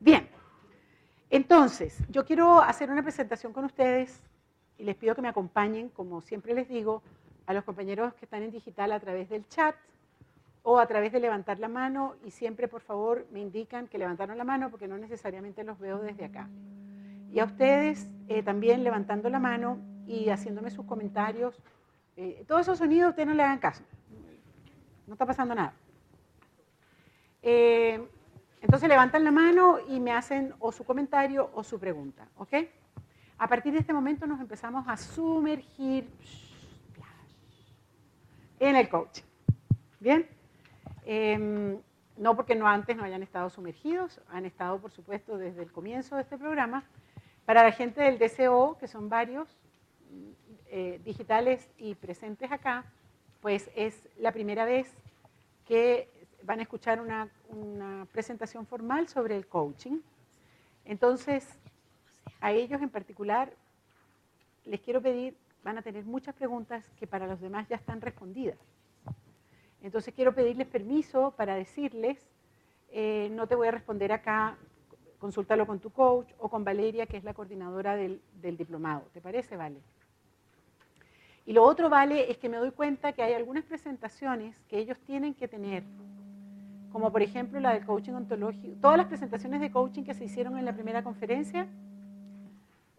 Bien, entonces, yo quiero hacer una presentación con ustedes y les pido que me acompañen, como siempre les digo, a los compañeros que están en digital a través del chat o a través de levantar la mano y siempre por favor me indican que levantaron la mano porque no necesariamente los veo desde acá. Y a ustedes eh, también levantando la mano y haciéndome sus comentarios. Eh, todos esos sonidos ustedes no le hagan caso. No está pasando nada. Eh, entonces levantan la mano y me hacen o su comentario o su pregunta. ¿Ok? A partir de este momento nos empezamos a sumergir en el coaching. ¿Bien? Em, no porque no antes no hayan estado sumergidos, han estado, por supuesto, desde el comienzo de este programa. Para la gente del DCO, que son varios, eh, digitales y presentes acá, pues es la primera vez que van a escuchar una, presentación formal sobre el coaching. Entonces, a ellos en particular, les quiero pedir, van a tener muchas preguntas que para los demás ya están respondidas. Entonces quiero pedirles permiso para decirles, eh, no te voy a responder acá, consúltalo con tu coach o con Valeria, que es la coordinadora del, diplomado. ¿Te parece, Vale? Y lo otro, Vale, es que me doy cuenta que hay algunas presentaciones que ellos tienen que tener, como por ejemplo la del coaching ontológico. Todas las presentaciones de coaching que se hicieron en la primera conferencia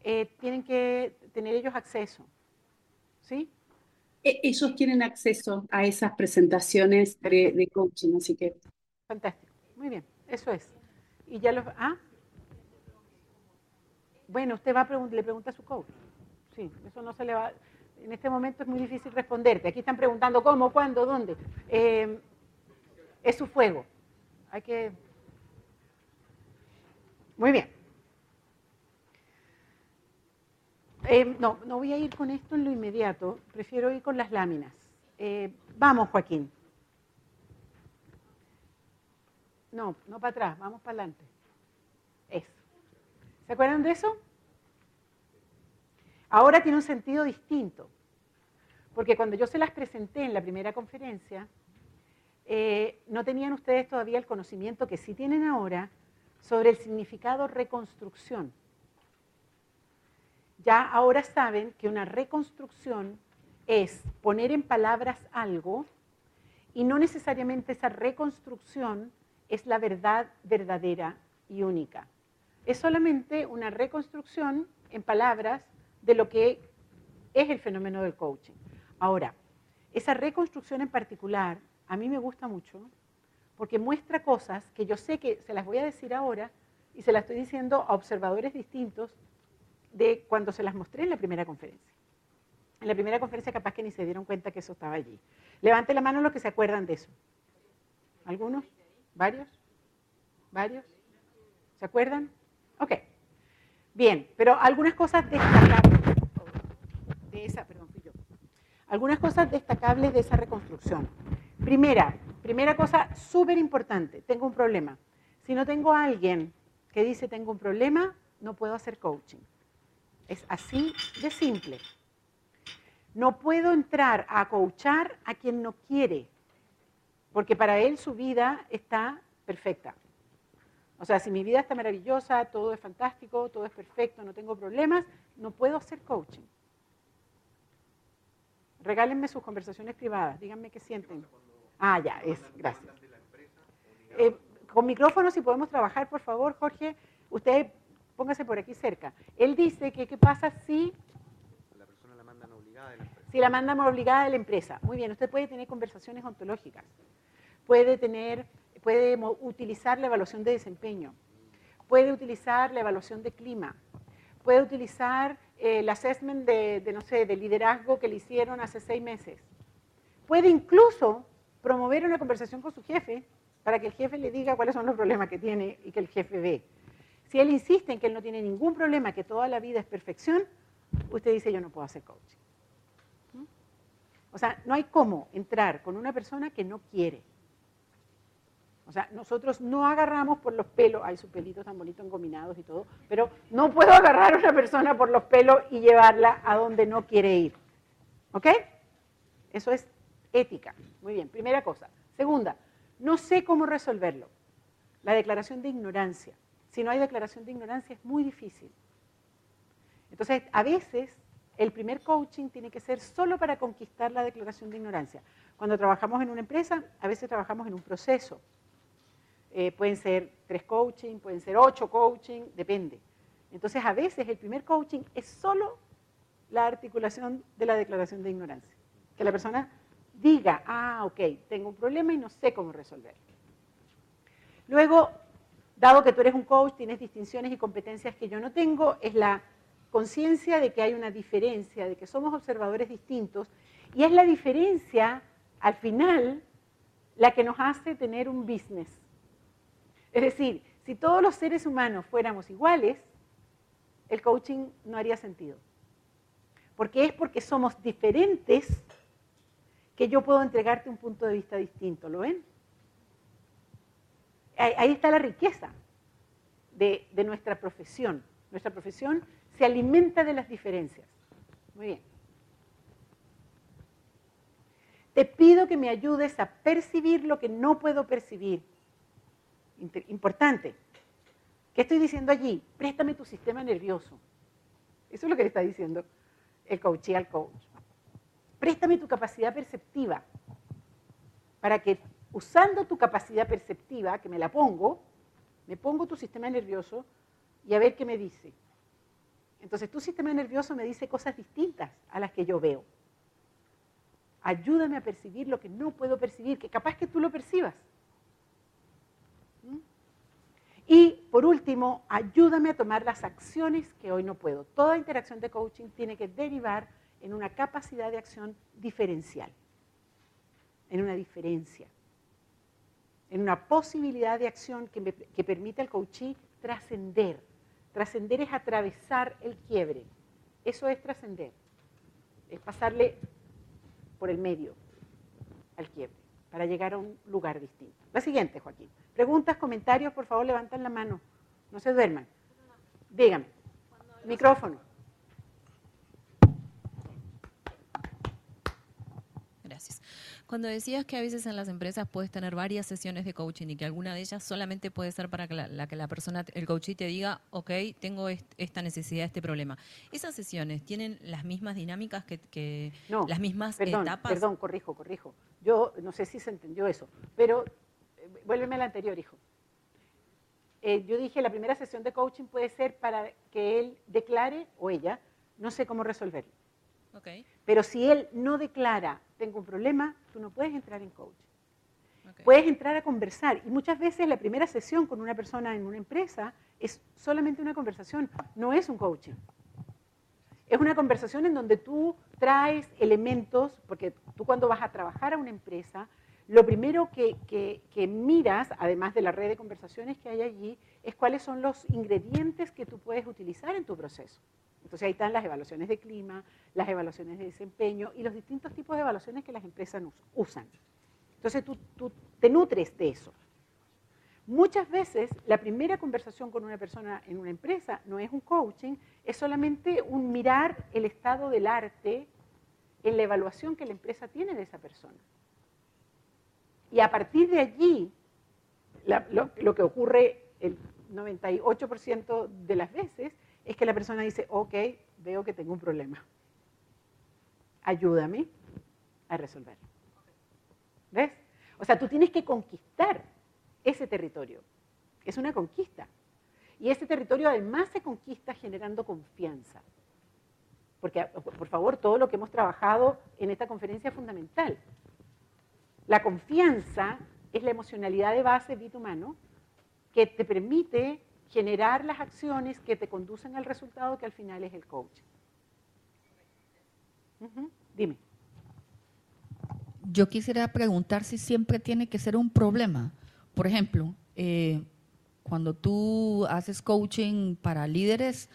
eh, tienen que tener ellos acceso. ¿Sí? E, ellos tienen acceso a esas presentaciones de, coaching, así que... Fantástico, muy bien, eso es. Y ya los... ¿Ah? Bueno, usted va a le pregunta a su coach. Sí, eso no se le va... En este momento es muy difícil responderte. Aquí están preguntando cómo, cuándo, dónde. Eh, es su fuego. Hay que... Muy bien. Eh, no, no voy a ir con esto en lo inmediato, prefiero ir con las láminas. Eh, vamos, Joaquín. No, no para atrás, vamos para adelante. Eso. ¿Se acuerdan de eso? Ahora tiene un sentido distinto, porque cuando yo se las presenté en la primera conferencia, eh, no tenían ustedes todavía el conocimiento que sí tienen ahora sobre el significado reconstrucción ya ahora saben que una reconstrucción es poner en palabras algo y no necesariamente esa reconstrucción es la verdad verdadera y única. Es solamente una reconstrucción en palabras de lo que es el fenómeno del coaching. Ahora, esa reconstrucción en particular a mí me gusta mucho porque muestra cosas que yo sé que se las voy a decir ahora y se las estoy diciendo a observadores distintos de cuando se las mostré en la primera conferencia. En la primera conferencia capaz que ni se dieron cuenta que eso estaba allí. Levante la mano los que se acuerdan de eso. ¿Algunos? ¿Varios? ¿Varios? ¿Se acuerdan? Ok. Bien, pero algunas cosas destacables de esa, perdón, fui yo. Algunas cosas destacables de esa reconstrucción. Primera, primera cosa súper importante, tengo un problema. Si no tengo a alguien que dice tengo un problema, no puedo hacer coaching. Es así de simple. No puedo entrar a coachar a quien no quiere, porque para él su vida está perfecta. O sea, si mi vida está maravillosa, todo es fantástico, todo es perfecto, no tengo problemas, no puedo hacer coaching. Regálenme sus conversaciones privadas, díganme qué sienten. Ah, ya, es, gracias. Eh, con micrófonos, si podemos trabajar, por favor, Jorge. Usted póngase por aquí cerca. Él dice que qué pasa si... La persona la mandan obligada de la empresa. Si la mandan obligada de la empresa. Muy bien, usted puede tener conversaciones ontológicas, puede, tener, puede utilizar la evaluación de desempeño, puede utilizar la evaluación de clima, puede utilizar eh, el assessment de, de, no sé, de liderazgo que le hicieron hace seis meses. Puede incluso promover una conversación con su jefe para que el jefe le diga cuáles son los problemas que tiene y que el jefe ve. Si él insiste en que él no tiene ningún problema, que toda la vida es perfección, usted dice yo no puedo hacer coaching. O sea, no hay cómo entrar con una persona que no quiere. O sea, nosotros no agarramos por los pelos, hay sus pelitos tan bonitos engominados y todo, pero no puedo agarrar a una persona por los pelos y llevarla a donde no quiere ir. ¿Ok? Eso es ética. Muy bien, primera cosa. Segunda, no sé cómo resolverlo. La declaración de ignorancia. si no hay declaración de ignorancia es muy difícil. Entonces, a veces el primer coaching tiene que ser solo para conquistar la declaración de ignorancia. Cuando trabajamos en una empresa, a veces trabajamos en un proceso. Eh, pueden ser tres coaching, pueden ser ocho coaching, depende. Entonces, a veces el primer coaching es solo la articulación de la declaración de ignorancia. Que la persona diga, ah, ok, tengo un problema y no sé cómo resolverlo. Luego, dado que tú eres un coach, tienes distinciones y competencias que yo no tengo, es la conciencia de que hay una diferencia, de que somos observadores distintos, y es la diferencia, al final, la que nos hace tener un business. Es decir, si todos los seres humanos fuéramos iguales, el coaching no haría sentido. Porque es porque somos diferentes que yo puedo entregarte un punto de vista distinto, ¿lo ven? Ahí está la riqueza de, nuestra profesión. Nuestra profesión se alimenta de las diferencias. Muy bien. Te pido que me ayudes a percibir lo que no puedo percibir. Importante. ¿Qué estoy diciendo allí? Préstame tu sistema nervioso. Eso es lo que le está diciendo el coach al coach. Préstame tu capacidad perceptiva para que usando tu capacidad perceptiva, que me la pongo, me pongo tu sistema nervioso y a ver qué me dice. Entonces tu sistema nervioso me dice cosas distintas a las que yo veo. Ayúdame a percibir lo que no puedo percibir, que capaz que tú lo percibas. ¿Mm? Y por último, ayúdame a tomar las acciones que hoy no puedo. Toda interacción de coaching tiene que derivar en una capacidad de acción diferencial, en una diferencia, en una posibilidad de acción que, que permita al coachee trascender Trascender es atravesar el quiebre. Eso es trascender. Es pasarle por el medio al quiebre para llegar a un lugar distinto. La siguiente, Joaquín. Preguntas, comentarios, por favor, levanten la mano. No se duerman. Dígame. Micrófono. Cuando decías que a veces en las empresas puedes tener varias sesiones de coaching y que alguna de ellas solamente puede ser para que la, que la persona, el coachee te diga, ok, tengo esta necesidad, este problema. ¿Esas sesiones tienen las mismas dinámicas que, no, las mismas etapas? Perdón, corrijo, corrijo. Yo no sé si se entendió eso, pero eh, vuélveme al anterior, hijo. Eh, yo dije, la primera sesión de coaching puede ser para que él declare, o ella, no sé cómo resolverlo. Pero si él no declara, tengo un problema, tú no puedes entrar en coaching. Puedes entrar a conversar y muchas veces la primera sesión con una persona en una empresa es solamente una conversación, no es un coaching. Es una conversación en donde tú traes elementos, porque tú cuando vas a trabajar a una empresa, lo primero que, que, miras, además de la red de conversaciones que hay allí, es cuáles son los ingredientes que tú puedes utilizar en tu proceso. Entonces ahí están las evaluaciones de clima, las evaluaciones de desempeño y los distintos tipos de evaluaciones que las empresas usan. Entonces tú, te nutres de eso. Muchas veces la primera conversación con una persona en una empresa no es un coaching, es solamente un mirar el estado del arte en la evaluación que la empresa tiene de esa persona. Y a partir de allí, lo, que ocurre el 98% de las veces es que la persona dice, ok, veo que tengo un problema. Ayúdame a resolverlo. ¿Ves? O sea, tú tienes que conquistar ese territorio. Es una conquista. Y ese territorio además se conquista generando confianza. Porque, por favor, todo lo que hemos trabajado en esta conferencia es fundamental. La confianza es la emocionalidad de base vida humano que te permite generar las acciones que te conducen al resultado que al final es el coaching. Dime. Yo quisiera preguntar si siempre tiene que ser un problema. Por ejemplo, eh, cuando tú haces coaching para líderes,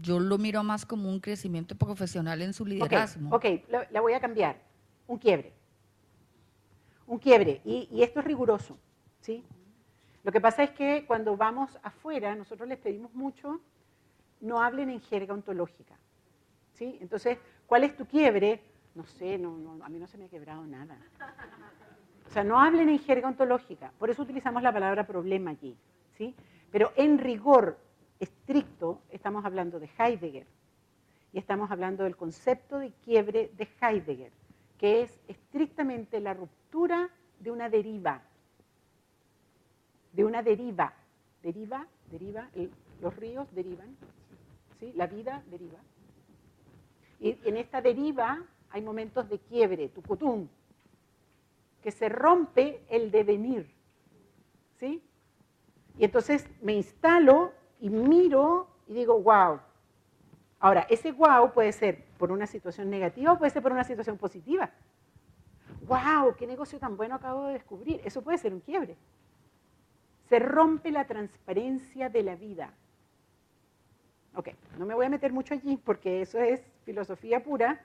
yo lo miro más como un crecimiento profesional en su liderazgo. Ok, la, voy a cambiar. Un quiebre. Un quiebre. Y, y esto es riguroso. ¿sí? Lo que pasa es que cuando vamos afuera, nosotros les pedimos mucho, no hablen en jerga ontológica. ¿sí? Entonces, ¿cuál es tu quiebre? No sé, no, a mí no se me ha quebrado nada. O sea, no hablen en jerga ontológica. Por eso utilizamos la palabra problema allí. ¿sí? Pero en rigor estricto estamos hablando de Heidegger y estamos hablando del concepto de quiebre de Heidegger, que es estrictamente la ruptura de una deriva, de una deriva, deriva, deriva, los ríos derivan, ¿sí? la vida deriva. Y en esta deriva hay momentos de quiebre, tucutum, que se rompe el devenir, ¿sí? Y entonces me instalo y miro y digo, wow. Ahora, ese wow puede ser por una situación negativa o puede ser por una situación positiva. Wow, qué negocio tan bueno acabo de descubrir. Eso puede ser un quiebre. Se rompe la transparencia de la vida. Ok, no me voy a meter mucho allí porque eso es filosofía pura.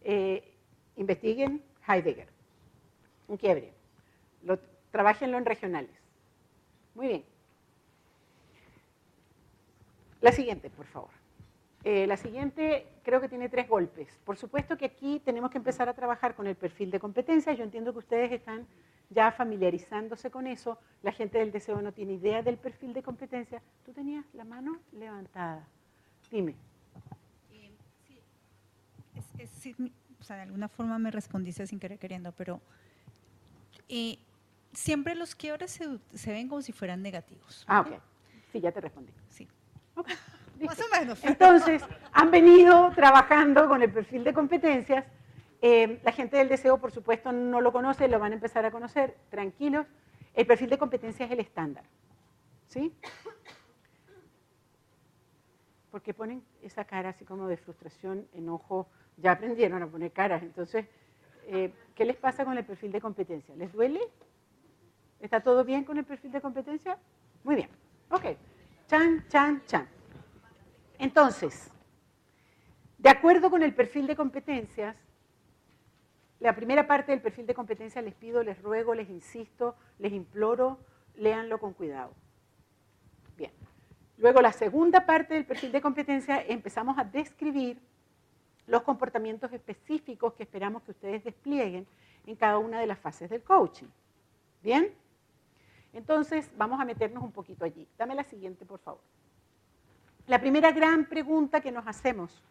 Eh, investiguen Heidegger. Un quiebre. Lo, trabajenlo en regionales. Muy bien. La siguiente, por favor. Eh, la siguiente creo que tiene tres golpes. Por supuesto que aquí tenemos que empezar a trabajar con el perfil de competencia. Yo entiendo que ustedes están ya familiarizándose con eso. La gente del deseo no tiene idea del perfil de competencia. Tú tenías la mano levantada. Dime. Eh, sí, o sea, de alguna forma me respondiste sin querer queriendo, pero eh, siempre los quiebres se, se, ven como si fueran negativos. Ah, ok. Sí, ya te respondí. Sí. Más o menos. Entonces, han venido trabajando con el perfil de competencias. Eh, la gente del deseo, por supuesto, no lo conoce, lo van a empezar a conocer, tranquilos. El perfil de competencia es el estándar. ¿Sí? Porque ponen esa cara así como de frustración, enojo. Ya aprendieron a poner caras. Entonces, eh, ¿qué les pasa con el perfil de competencia? ¿Les duele? ¿Está todo bien con el perfil de competencia? Muy bien. Ok. Chan, chan, chan. Entonces, de acuerdo con el perfil de competencias, la primera parte del perfil de competencias les pido, les ruego, les insisto, les imploro, léanlo con cuidado. Bien. Luego la segunda parte del perfil de competencia empezamos a describir los comportamientos específicos que esperamos que ustedes desplieguen en cada una de las fases del coaching. ¿Bien? Entonces, vamos a meternos un poquito allí. Dame la siguiente, por favor. La primera gran pregunta que nos hacemos,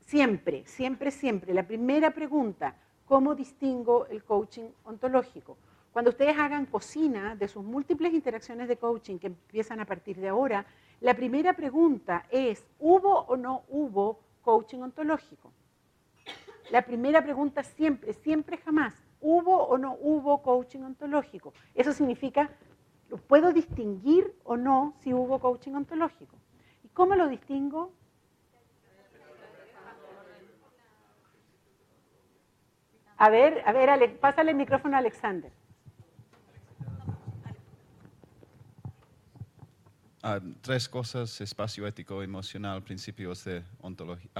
siempre, siempre, siempre, la primera pregunta, ¿cómo distingo el coaching ontológico? Cuando ustedes hagan cocina de sus múltiples interacciones de coaching que empiezan a partir de ahora, la primera pregunta es, ¿hubo o no hubo coaching ontológico? La primera pregunta siempre, siempre jamás, ¿Hubo o no hubo coaching ontológico? Eso significa, ¿puedo distinguir o no si hubo coaching ontológico? ¿Y cómo lo distingo? A ver, a ver, pásale el micrófono a Alexander. Ah, tres cosas, espacio ético, emocional, principios de ontología,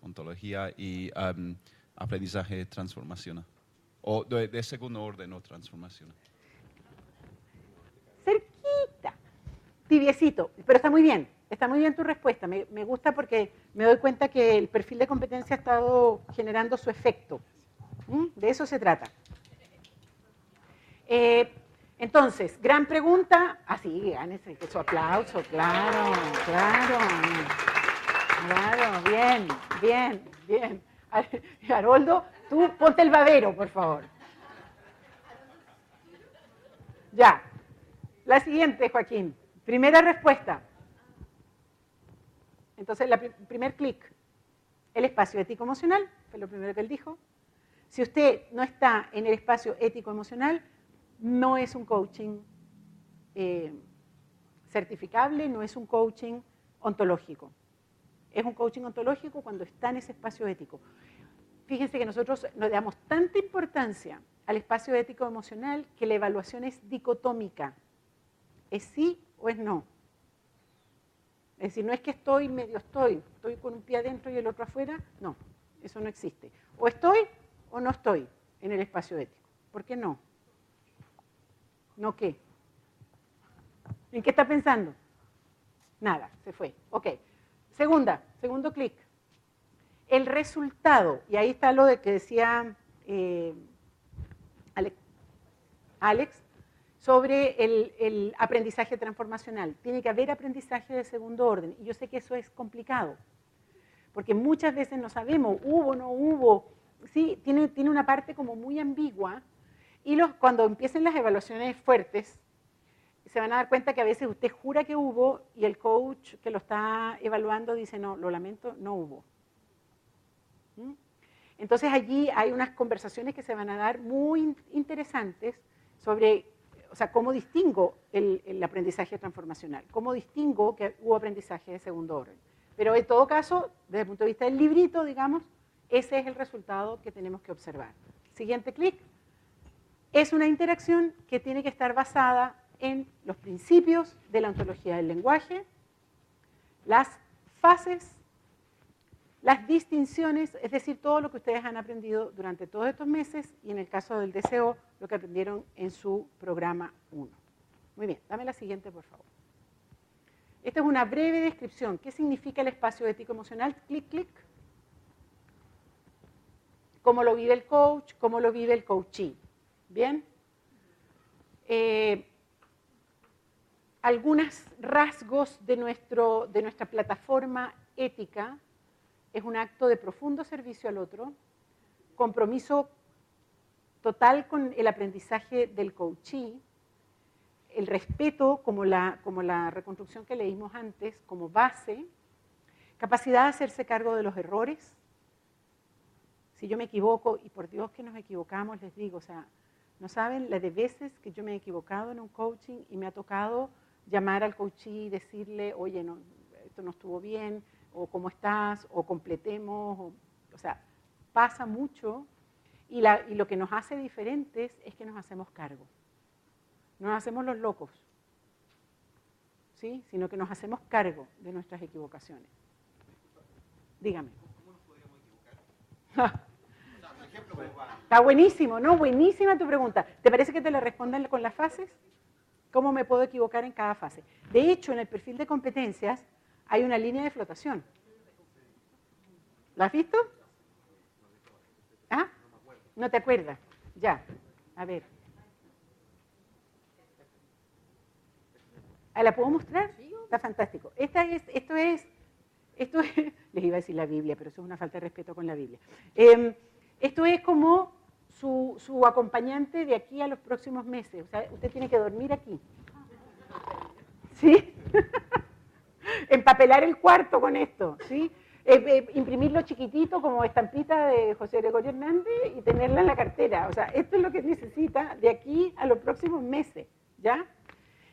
ontología y aprendizaje transformacional. ¿O de, segundo orden o transformación? Cerquita, tibiecito, pero está muy bien, está muy bien tu respuesta. Me, gusta porque me doy cuenta que el perfil de competencia ha estado generando su efecto. ¿Mm? De eso se trata. Eh, entonces, gran pregunta. Así, ah, sí, su aplauso, claro, claro. Claro, bien, bien, bien. Haroldo, Tú ponte el babero, por favor. Ya. La siguiente, Joaquín. Primera respuesta. Entonces, el primer clic. El espacio ético-emocional, fue lo primero que él dijo. Si usted no está en el espacio ético-emocional, no es un coaching eh, certificable, no es un coaching ontológico. Es un coaching ontológico cuando está en ese espacio ético fíjense que nosotros nos damos tanta importancia al espacio ético emocional que la evaluación es dicotómica. ¿Es sí o es no? Es decir, no es que estoy medio estoy, estoy con un pie adentro y el otro afuera, no, eso no existe. O estoy o no estoy en el espacio ético. ¿Por qué no? ¿No qué? ¿En qué está pensando? Nada, se fue. Ok. Segunda, segundo clic el resultado, y ahí está lo de que decía eh, Alex, sobre el, aprendizaje transformacional. Tiene que haber aprendizaje de segundo orden. Y yo sé que eso es complicado, porque muchas veces no sabemos, hubo, no hubo. Sí, tiene, tiene una parte como muy ambigua. Y cuando empiecen las evaluaciones fuertes, se van a dar cuenta que a veces usted jura que hubo y el coach que lo está evaluando dice, no, lo lamento, no hubo. ¿Mm? Entonces allí hay unas conversaciones que se van a dar muy interesantes sobre o sea, ¿cómo distingo el, aprendizaje transformacional? ¿Cómo distingo que hubo aprendizaje de segundo orden? Pero en todo caso, desde el punto de vista del librito, digamos, ese es el resultado que tenemos que observar. Siguiente clic. Es una interacción que tiene que estar basada en los principios de la ontología del lenguaje, las fases, las distinciones, es decir, todo lo que ustedes han aprendido durante todos estos meses y en el caso del DCO, lo que aprendieron en su programa 1. Muy bien, dame la siguiente, por favor. Esta es una breve descripción. ¿Qué significa el espacio ético emocional? Clic, clic. ¿Cómo lo vive el coach? ¿Cómo lo vive el coachee? ¿Bien? Eh, algunos rasgos de, nuestro, de nuestra plataforma ética es un acto de profundo servicio al otro, compromiso total con el aprendizaje del coachee, el respeto como la, reconstrucción que leímos antes, como base, capacidad de hacerse cargo de los errores. Si yo me equivoco, y por Dios que nos equivocamos, les digo, o sea, no saben la de veces que yo me he equivocado en un coaching y me ha tocado llamar al coachee y decirle, oye, no, esto no estuvo bien, o cómo estás, o completemos, o, o sea, pasa mucho y, lo que nos hace diferentes es que nos hacemos cargo. No nos hacemos los locos, ¿sí? sino que nos hacemos cargo de nuestras equivocaciones. Dígame. ¿Cómo nos podríamos equivocar? Está buenísimo, ¿no? Buenísima tu pregunta. ¿Te parece que te la respondan con las fases? ¿Cómo me puedo equivocar en cada fase? De hecho, en el perfil de competencias hay una línea de flotación. ¿La has visto? ¿Ah? ¿No te acuerdas? Ya, a ver. Ah, ¿La puedo mostrar? Está fantástico. Esta es, esto es, esto es, les iba a decir la Biblia, pero eso es una falta de respeto con la Biblia. Em, esto es como su, su, acompañante de aquí a los próximos meses. O sea, usted tiene que dormir aquí. ¿Sí? Empapelar el cuarto con esto, ¿sí? Imprimirlo chiquitito como estampita de José Gregorio Hernández y tenerla en la cartera. O sea, esto es lo que necesita de aquí a los próximos meses, ¿ya?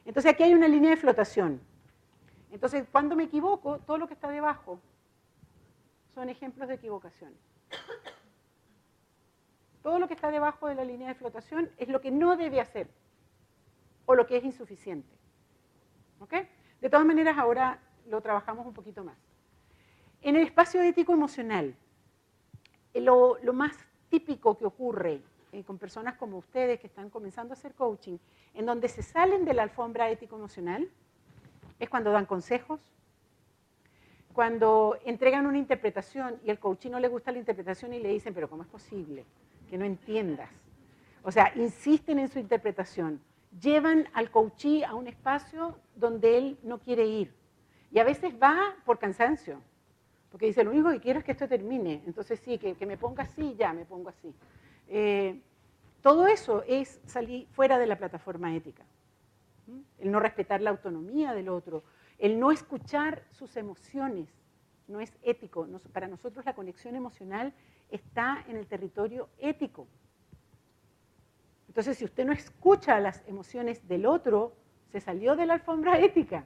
Entonces aquí hay una línea de flotación. Entonces, cuando me equivoco, todo lo que está debajo son ejemplos de equivocaciones. Todo lo que está debajo de la línea de flotación es lo que no debe hacer o lo que es insuficiente. ¿Ok? De todas maneras, ahora lo trabajamos un poquito más. En el espacio ético emocional, eh, lo, más típico que ocurre eh, con personas como ustedes que están comenzando a hacer coaching, en donde se salen de la alfombra ético emocional, es cuando dan consejos, cuando entregan una interpretación y el coaching no le gusta la interpretación y le dicen, pero ¿cómo es posible que no entiendas? O sea, insisten en su interpretación, llevan al coachee a un espacio donde él no quiere ir. Y a veces va por cansancio, porque dice, lo único que quiero es que esto termine. Entonces sí, que, me ponga así, ya me pongo así. Eh, todo eso es salir fuera de la plataforma ética. El no respetar la autonomía del otro, el no escuchar sus emociones, no es ético. para nosotros la conexión emocional está en el territorio ético. Entonces, si usted no escucha las emociones del otro, se salió de la alfombra ética.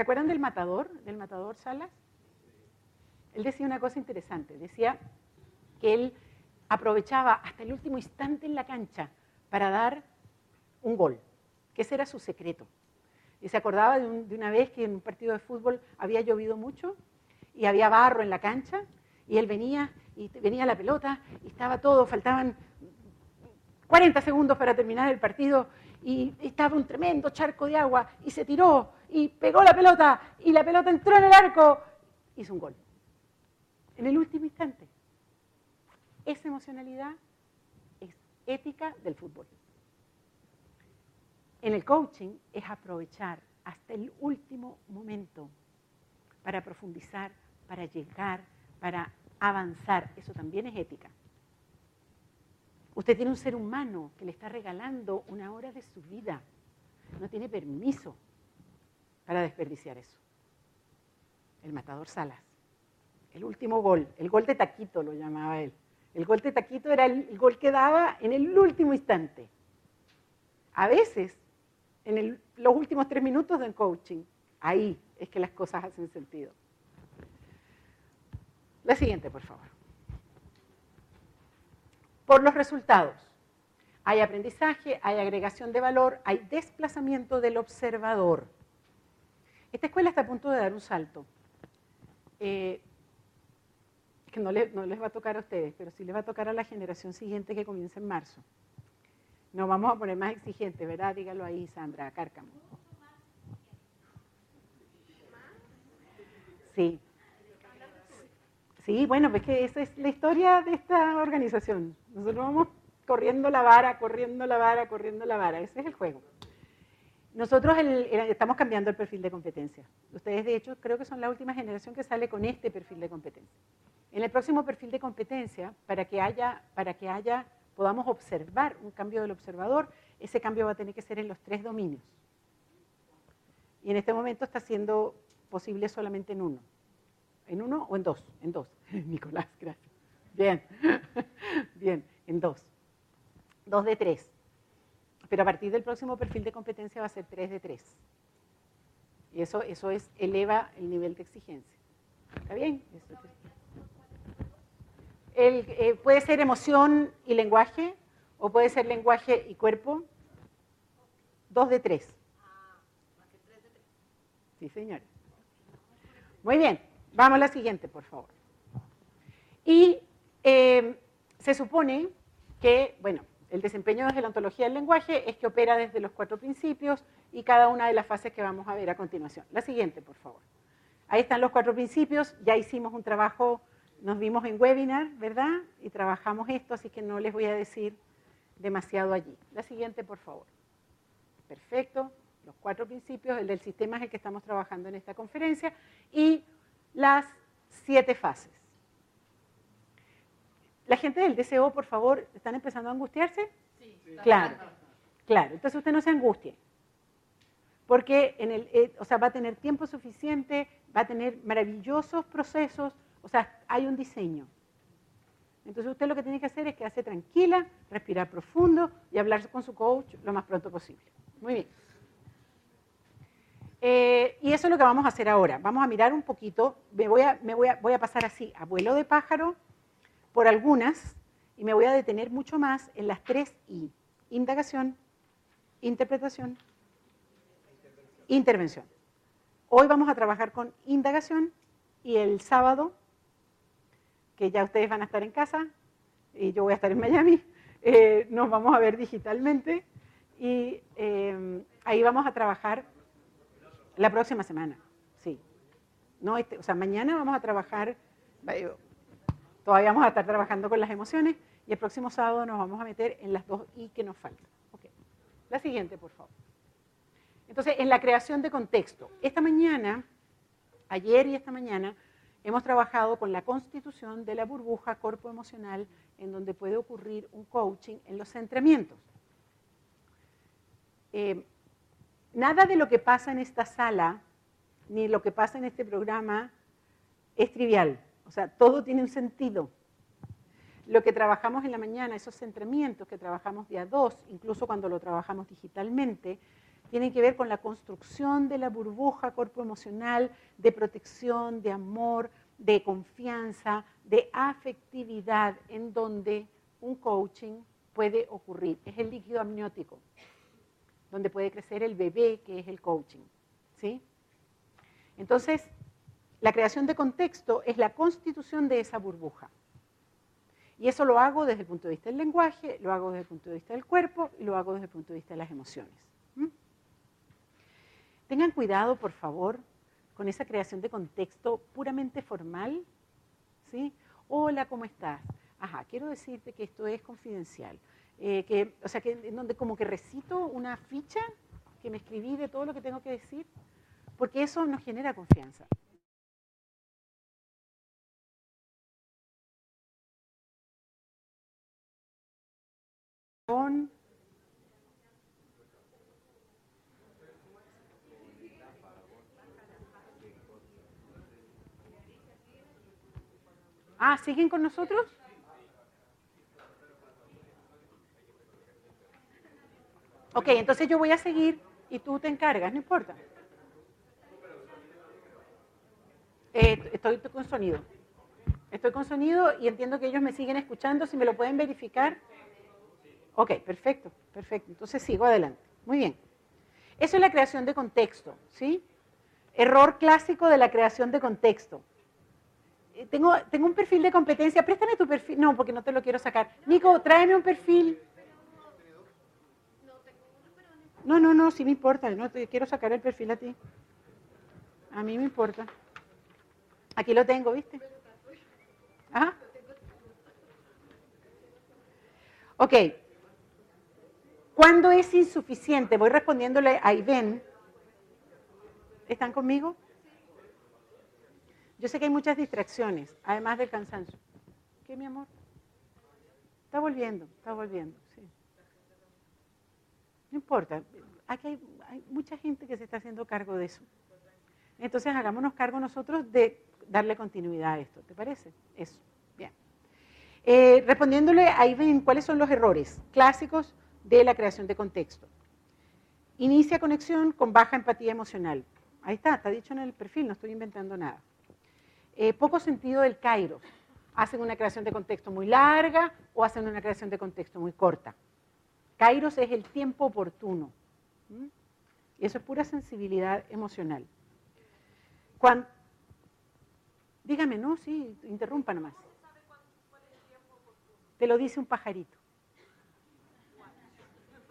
¿Se acuerdan del matador, del matador Salas? Él decía una cosa interesante, decía que él aprovechaba hasta el último instante en la cancha para dar un gol, que ese era su secreto. Y se acordaba de, una vez que en un partido de fútbol había llovido mucho y había barro en la cancha y él venía y venía la pelota y estaba todo, faltaban 40 segundos para terminar el partido y estaba un tremendo charco de agua y se tiró y pegó la pelota y la pelota entró en el arco, hizo un gol. En el último instante. Esa emocionalidad es ética del fútbol. En el coaching es aprovechar hasta el último momento para profundizar, para llegar, para avanzar. Eso también es ética. Usted tiene un ser humano que le está regalando una hora de su vida. No tiene permiso para desperdiciar eso. El matador Salas. El último gol, el gol de taquito lo llamaba él. El gol de taquito era el, gol que daba en el último instante. A veces, en los últimos tres minutos del coaching, ahí es que las cosas hacen sentido. La siguiente, por favor. Por los resultados. Hay aprendizaje, hay agregación de valor, hay desplazamiento del observador. Esta escuela está a punto de dar un salto. Eh, que no, no, les va a tocar a ustedes, pero sí les va a tocar a la generación siguiente que comienza en marzo. Nos vamos a poner más exigentes, ¿verdad? Dígalo ahí, Sandra Cárcamo. Sí. Sí, bueno, pues que esa es la historia de esta organización. Nosotros vamos corriendo la vara, corriendo la vara, corriendo la vara. Ese es el juego. Nosotros estamos cambiando el perfil de competencia. Ustedes, de hecho, creo que son la última generación que sale con este perfil de competencia. En el próximo perfil de competencia, para que haya, para que haya, podamos observar un cambio del observador, ese cambio va a tener que ser en los tres dominios. Y en este momento está siendo posible solamente en uno. ¿En uno o en dos? En dos. Nicolás, gracias. Bien, bien, en dos. Dos de tres. Pero a partir del próximo perfil de competencia va a ser 3 de 3. Y eso, eso es, eleva el nivel de exigencia. ¿Está bien? El, eh, puede ser emoción y lenguaje, o puede ser lenguaje y cuerpo. 2 de 3. Sí, señora. Muy bien, vamos a la siguiente, por favor. Y eh, se supone que, bueno, el desempeño desde la ontología del lenguaje es que opera desde los cuatro principios y cada una de las fases que vamos a ver a continuación. La siguiente, por favor. Ahí están los cuatro principios, ya hicimos un trabajo, nos vimos en webinar, ¿verdad? Y trabajamos esto, así que no les voy a decir demasiado allí. La siguiente, por favor. Perfecto, los cuatro principios, el del sistema es el que estamos trabajando en esta conferencia, y las siete fases. La gente del DCO, por favor, ¿están empezando a angustiarse? Sí. Claro, claro. Entonces usted no se angustie. Porque en el, eh, o sea, va a tener tiempo suficiente, va a tener maravillosos procesos, o sea, hay un diseño. Entonces usted lo que tiene que hacer es quedarse tranquila, respirar profundo y hablar con su coach lo más pronto posible. Muy bien. Eh, y eso es lo que vamos a hacer ahora. Vamos a mirar un poquito, me voy a, me voy a, voy a pasar así, abuelo de pájaro, por algunas y me voy a detener mucho más en las tres I. Indagación, interpretación, intervención. Hoy vamos a trabajar con indagación y el sábado, que ya ustedes van a estar en casa y yo voy a estar en Miami, eh, nos vamos a ver digitalmente y eh, ahí vamos a trabajar la próxima semana, sí. No, este, o sea, mañana vamos a trabajar, Todavía vamos a estar trabajando con las emociones y el próximo sábado nos vamos a meter en las dos I que nos faltan. La siguiente, por favor. Entonces, en la creación de contexto. Esta mañana, ayer y esta mañana, hemos trabajado con la constitución de la burbuja cuerpo emocional en donde puede ocurrir un coaching en los centramientos. Eh, nada de lo que pasa en esta sala, ni lo que pasa en este programa, es trivial. O sea, todo tiene un sentido. Lo que trabajamos en la mañana, esos centramientos que trabajamos día dos, incluso cuando lo trabajamos digitalmente, tienen que ver con la construcción de la burbuja cuerpo emocional, de protección, de amor, de confianza, de afectividad, en donde un coaching puede ocurrir. Es el líquido amniótico, donde puede crecer el bebé, que es el coaching. ¿sí? Entonces, la creación de contexto es la constitución de esa burbuja. Y eso lo hago desde el punto de vista del lenguaje, lo hago desde el punto de vista del cuerpo y lo hago desde el punto de vista de las emociones. Tengan cuidado, por favor, con esa creación de contexto puramente formal. ¿sí? Hola, ¿cómo estás? Ajá, quiero decirte que esto es confidencial. eh, que, o sea, que en donde como que recito una ficha que me escribí de todo lo que tengo que decir, porque eso nos genera confianza. Ah, ¿siguen con nosotros? Ok, entonces yo voy a seguir y tú te encargas, no importa. Eh, estoy con sonido. Estoy con sonido y entiendo que ellos me siguen escuchando. Si me lo pueden verificar. Ok, perfecto, perfecto. Entonces sigo adelante. Muy bien. Eso es la creación de contexto, ¿sí? Error clásico de la creación de contexto. Eh, tengo, tengo un perfil de competencia. Préstame tu perfil. No, porque no te lo quiero sacar. Nico, tráeme un perfil. No, no, no, sí me importa. No te quiero sacar el perfil a ti. A mí me importa. Aquí lo tengo, ¿viste? Ajá. Ok. ¿Cuándo es insuficiente? Voy respondiéndole a Ivén. ¿Están conmigo? Yo sé que hay muchas distracciones, además del cansancio. ¿Qué, mi amor? Está volviendo, está volviendo, sí. No importa, aquí hay, mucha gente que se está haciendo cargo de eso. Entonces hagámonos cargo nosotros de darle continuidad a esto, ¿te parece? Eso, bien. Eh, respondiéndole, ahí ven cuáles son los errores clásicos de la creación de contexto. Inicia conexión con baja empatía emocional. Ahí está, está dicho en el perfil, no estoy inventando nada. Eh, poco sentido del Cairo. Hacen una creación de contexto muy larga o hacen una creación de contexto muy corta. Kairos es el tiempo oportuno. Y eso es pura sensibilidad emocional. Cuando, dígame, no, sí, interrumpa nomás. Te lo dice un pajarito.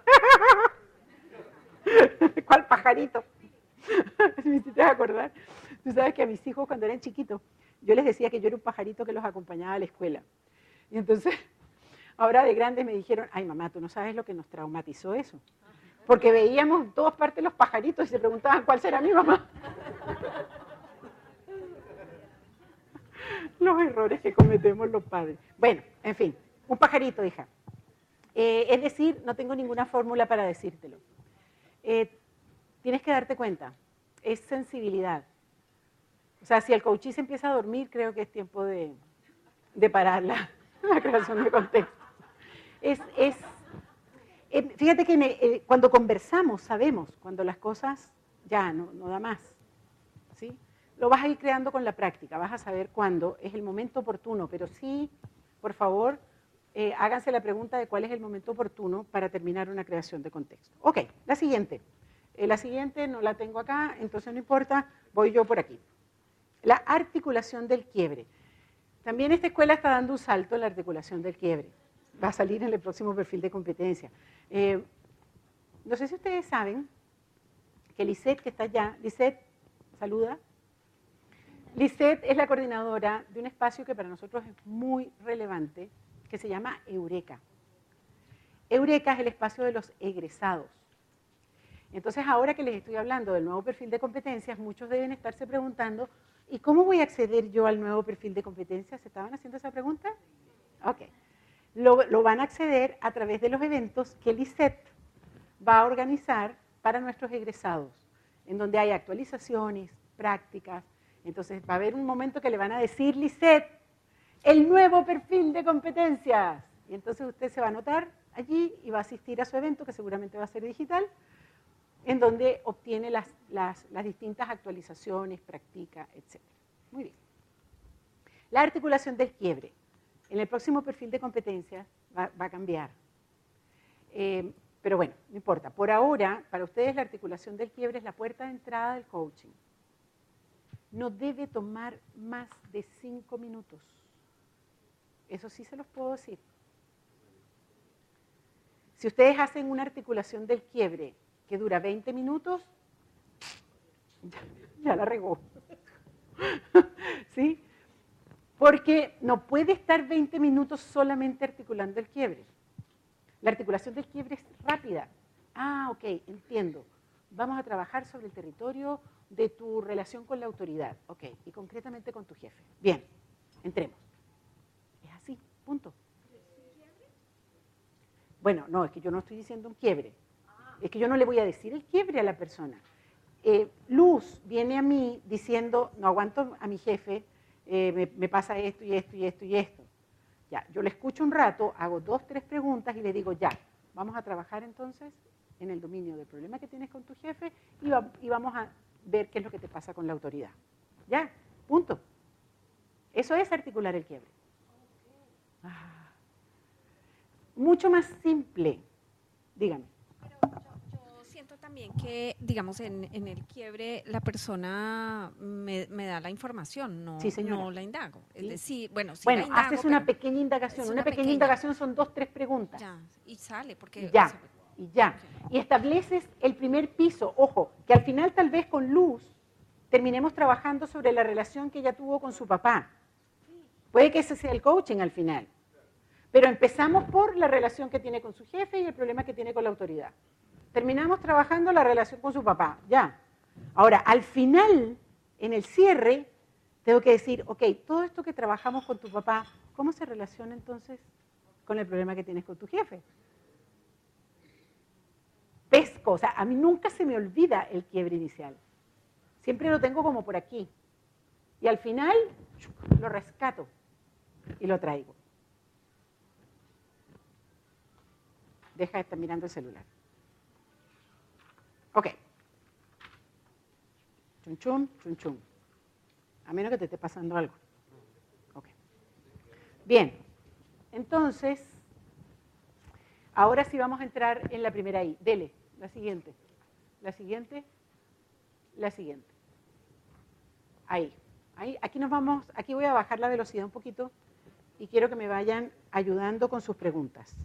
¿Cuál pajarito? Me acordar. Tú sabes que a mis hijos cuando eran chiquitos yo les decía que yo era un pajarito que los acompañaba a la escuela. Y entonces, ahora de grandes me dijeron, ay mamá, tú no sabes lo que nos traumatizó eso. Porque veíamos todas partes los pajaritos y se preguntaban cuál será mi mamá. los errores que cometemos los padres. Bueno, en fin, un pajarito, hija. Eh, es decir, no tengo ninguna fórmula para decírtelo. Eh, tienes que darte cuenta, es sensibilidad. O sea, si el coachí empieza a dormir, creo que es tiempo de, parar la, creación de contexto. Es, es, eh, fíjate que eh, cuando conversamos sabemos cuando las cosas ya no, no da más. ¿sí? Lo vas a ir creando con la práctica, vas a saber cuándo es el momento oportuno, pero sí, por favor, eh, háganse la pregunta de cuál es el momento oportuno para terminar una creación de contexto. Ok, la siguiente. la siguiente no la tengo acá, entonces no importa, voy yo por aquí. La articulación del quiebre. También esta escuela está dando un salto en la articulación del quiebre. Va a salir en el próximo perfil de competencia. Eh, no sé si ustedes saben que Lisette, que está allá, Lisette, saluda. Lisette es la coordinadora de un espacio que para nosotros es muy relevante, que se llama Eureka. Eureka es el espacio de los egresados. Entonces, ahora que les estoy hablando del nuevo perfil de competencias, muchos deben estarse preguntando ¿Y cómo voy a acceder yo al nuevo perfil de competencias? ¿Se estaban haciendo esa pregunta? Ok. Lo, van a acceder a través de los eventos que el ICET va a organizar para nuestros egresados, en donde hay actualizaciones, prácticas. Entonces va a haber un momento que le van a decir, LICET, el nuevo perfil de competencias. Y entonces usted se va a anotar allí y va a asistir a su evento, que seguramente va a ser digital, en donde obtiene las, distintas actualizaciones, practica, etc. Muy bien. La articulación del quiebre. En el próximo perfil de competencias va, a cambiar. Eh, pero bueno, no importa. Por ahora, para ustedes la articulación del quiebre es la puerta de entrada del coaching. No debe tomar más de cinco minutos. Eso sí se los puedo decir. Si ustedes hacen una articulación del quiebre que dura 20 minutos, ya, la regó. ¿Sí? Porque no puede estar 20 minutos solamente articulando el quiebre. La articulación del quiebre es rápida. Ah, ok, entiendo. Vamos a trabajar sobre el territorio de tu relación con la autoridad. Ok, y concretamente con tu jefe. Bien, entremos. Es así, punto. Bueno, no, es que yo no estoy diciendo un quiebre. Es que yo no le voy a decir el quiebre a la persona. Eh, Luz viene a mí diciendo, no aguanto a mi jefe, eh, me, pasa esto y esto y esto y esto. Ya, yo le escucho un rato, hago dos, tres preguntas y le digo, ya, vamos a trabajar entonces en el dominio del problema que tienes con tu jefe y vamos a ver qué es lo que te pasa con la autoridad. Ya, punto. Eso es articular el quiebre. Ah. Mucho más simple. Dígame. Pero yo, yo siento también que, digamos, en, en el quiebre la persona me, me da la información, no, Sí, no la indago. Es Sí. decir, bueno, sí bueno, la indago, haces una pequeña indagación. Una, una pequeña, pequeña. indagación son dos, tres preguntas. Ya, y sale, porque... O ya, sea, y ya. Y estableces el primer piso. Ojo, que al final tal vez con Luz terminemos trabajando sobre la relación que ella tuvo con su papá. Puede que ese sea el coaching al final. Pero empezamos por la relación que tiene con su jefe y el problema que tiene con la autoridad. Terminamos trabajando la relación con su papá, ya. Ahora, al final, en el cierre, tengo que decir, ok, todo esto que trabajamos con tu papá, ¿cómo se relaciona entonces con el problema que tienes con tu jefe? pesco, o sea, a mí nunca se me olvida el quiebre inicial. Siempre lo tengo como por aquí. Y al final lo rescato y lo traigo. Deja de estar mirando el celular. Ok. Chun chun, chun chun. A menos que te esté pasando algo. Ok. Bien. Entonces, ahora sí vamos a entrar en la primera I. Dele, la siguiente. La siguiente. La siguiente. Ahí. Ahí. Aquí nos vamos, aquí voy a bajar la velocidad un poquito y quiero que me vayan ayudando con sus preguntas.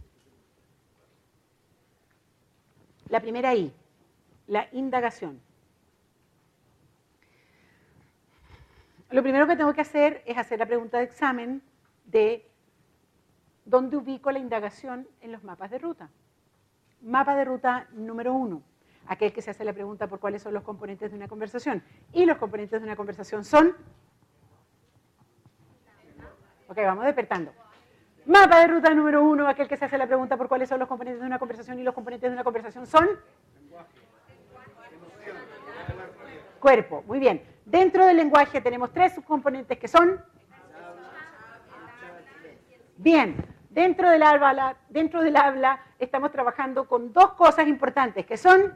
La primera I, la indagación. Lo primero que tengo que hacer es hacer la pregunta de examen de dónde ubico la indagación en los mapas de ruta. Mapa de ruta número uno, aquel que se hace la pregunta por cuáles son los componentes de una conversación. Y los componentes de una conversación son... Ok, vamos despertando. Mapa de ruta número uno, aquel que se hace la pregunta por cuáles son los componentes de una conversación y los componentes de una conversación son... Cuerpo, muy bien. Dentro del lenguaje tenemos tres subcomponentes que son... Bien, dentro del habla, dentro del habla estamos trabajando con dos cosas importantes que son,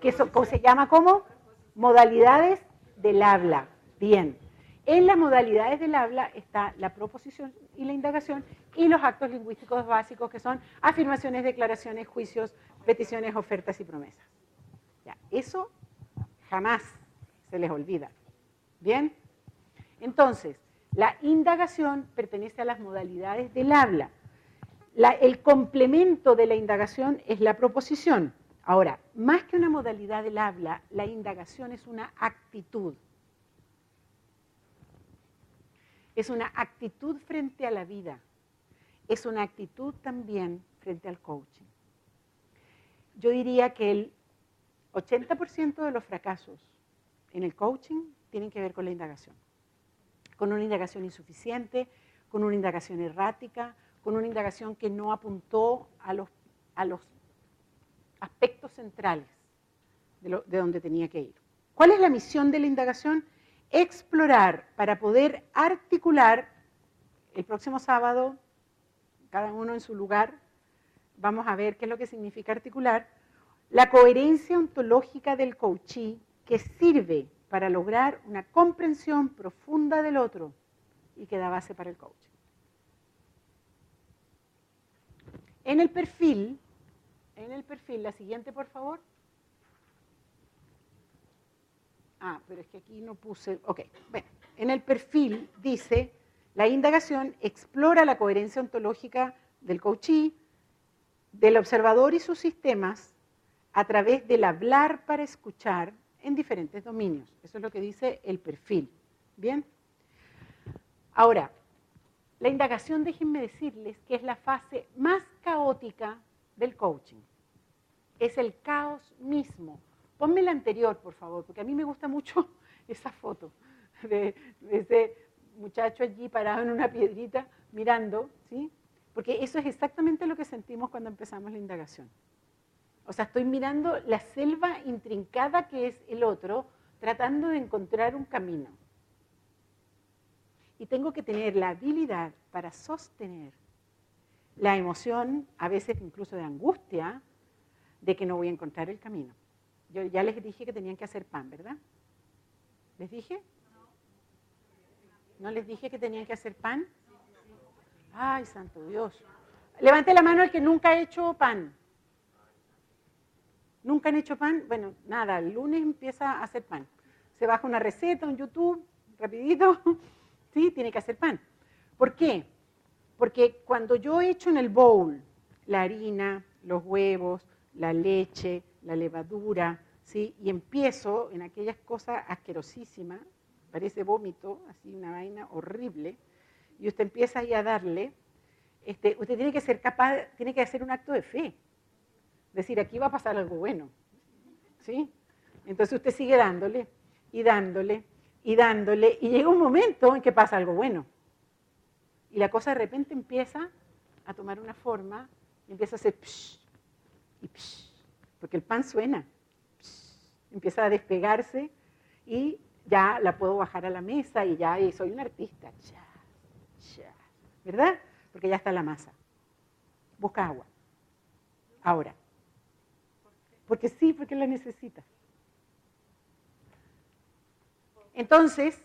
que so- ¿cómo se llama como modalidades del habla. Bien, en las modalidades del habla está la proposición y la indagación y los actos lingüísticos básicos que son afirmaciones, declaraciones, juicios, peticiones, ofertas y promesas. Ya, eso jamás se les olvida. Bien, entonces, la indagación pertenece a las modalidades del habla. La- el complemento de la indagación es la proposición. Ahora, más que una modalidad del habla, la indagación es una actitud. Es una actitud frente a la vida. Es una actitud también frente al coaching. Yo diría que el 80% de los fracasos en el coaching tienen que ver con la indagación con una indagación insuficiente, con una indagación errática, con una indagación que no apuntó a los, a los aspectos centrales de, de donde tenía que ir. ¿Cuál es la misión de la indagación? Explorar para poder articular el próximo sábado, cada uno en su lugar, vamos a ver qué es lo que significa articular, la coherencia ontológica del coachee que sirve para lograr una comprensión profunda del otro y que da base para el coaching. En el perfil, en el perfil, la siguiente por favor. Ah, pero es que aquí no puse, ok, bueno, en el perfil dice, la indagación explora la coherencia ontológica del coachee, del observador y sus sistemas a través del hablar para escuchar en diferentes dominios. Eso es lo que dice el perfil. Bien. Ahora, La indagación, déjenme decirles, que es la fase más caótica del coaching. Es el caos mismo. Ponme la anterior, por favor, porque a mí me gusta mucho esa foto de, de ese muchacho allí parado en una piedrita mirando, ¿sí? Porque eso es exactamente lo que sentimos cuando empezamos la indagación. O sea, estoy mirando la selva intrincada que es el otro, tratando de encontrar un camino. Y tengo que tener la habilidad para sostener la emoción, a veces incluso de angustia, de que no voy a encontrar el camino. Yo ya les dije que tenían que hacer pan, ¿verdad? ¿Les dije? ¿No les dije que tenían que hacer pan? Ay, santo Dios. Levante la mano el que nunca ha hecho pan. ¿Nunca han hecho pan? Bueno, nada, el lunes empieza a hacer pan. Se baja una receta en YouTube, rapidito, ¿sí? Tiene que hacer pan. ¿Por qué? Porque cuando yo echo en el bowl la harina, los huevos, la leche, la levadura, ¿sí? Y empiezo en aquellas cosas asquerosísimas, parece vómito, así una vaina horrible, y usted empieza ahí a darle, este, usted tiene que ser capaz, tiene que hacer un acto de fe. Decir, aquí va a pasar algo bueno. ¿Sí? Entonces usted sigue dándole y dándole y dándole, y llega un momento en que pasa algo bueno. Y la cosa de repente empieza a tomar una forma, y empieza a hacer psh, y psh, porque el pan suena. empieza a despegarse y ya la puedo bajar a la mesa y ya y soy un artista. Ya, ya, ¿Verdad? Porque ya está la masa. Busca agua. Ahora. Porque sí, porque la necesitas. Entonces,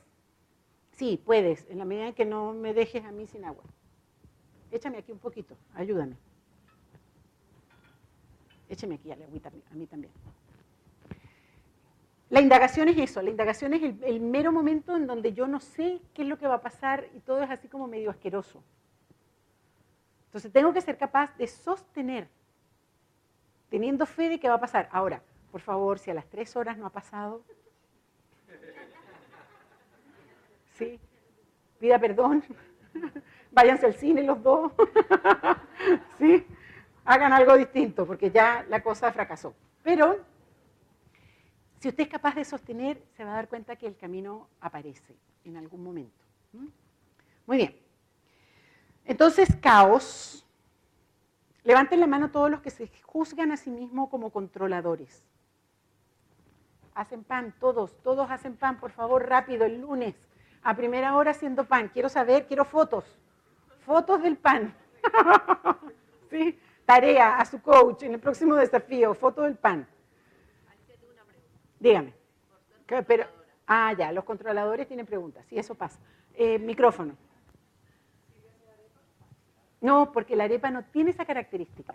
sí, puedes, en la medida en que no me dejes a mí sin agua. Échame aquí un poquito, ayúdame. Échame aquí a, la agüita, a mí también. La indagación es eso, la indagación es el, mero momento en donde yo no sé qué es lo que va a pasar y todo es así como medio asqueroso. Entonces tengo que ser capaz de sostener, teniendo fe de que va a pasar. Ahora, por favor, si a las tres horas no ha pasado, ¿sí? Pida perdón, váyanse al cine los dos, ¿sí? Hagan algo distinto, porque ya la cosa fracasó. Pero si usted es capaz de sostener, se va a dar cuenta que el camino aparece en algún momento. Muy bien. Entonces, caos. Levanten la mano todos los que se juzgan a sí mismos como controladores. Hacen pan, todos, todos hacen pan, por favor, rápido, el lunes, a primera hora haciendo pan. Quiero saber, quiero fotos, fotos del pan. ¿Sí? Tarea a su coach en el próximo desafío, foto del pan. Dígame. Pero, ah, ya, los controladores tienen preguntas. Sí, eso pasa. Eh, micrófono. No, porque la arepa no tiene esa característica.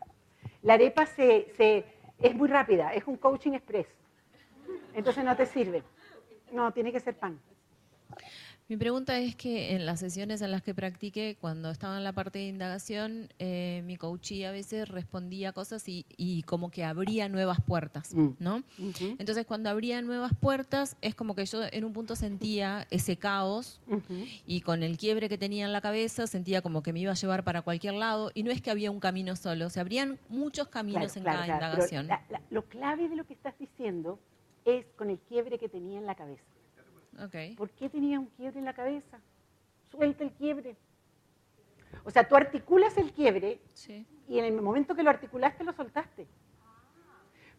La arepa se, se, es muy rápida, es un coaching express. Entonces no te sirve. No, tiene que ser pan. Mi pregunta es que en las sesiones en las que practiqué, cuando estaba en la parte de indagación, eh, mi coachee a veces respondía cosas y, como que abría nuevas puertas, mm. ¿no? Entonces, cuando abría nuevas puertas, es como que yo en un punto sentía ese caos y con el quiebre que tenía en la cabeza, sentía como que me iba a llevar para cualquier lado y no es que había un camino solo, se abrían muchos caminos en cada indagación. lo clave de lo que estás diciendo es con el quiebre que tenía en la cabeza. ¿Por qué tenía un quiebre en la cabeza? Suelta el quiebre. O sea, tú articulas el quiebre y en el momento que lo articulaste lo soltaste.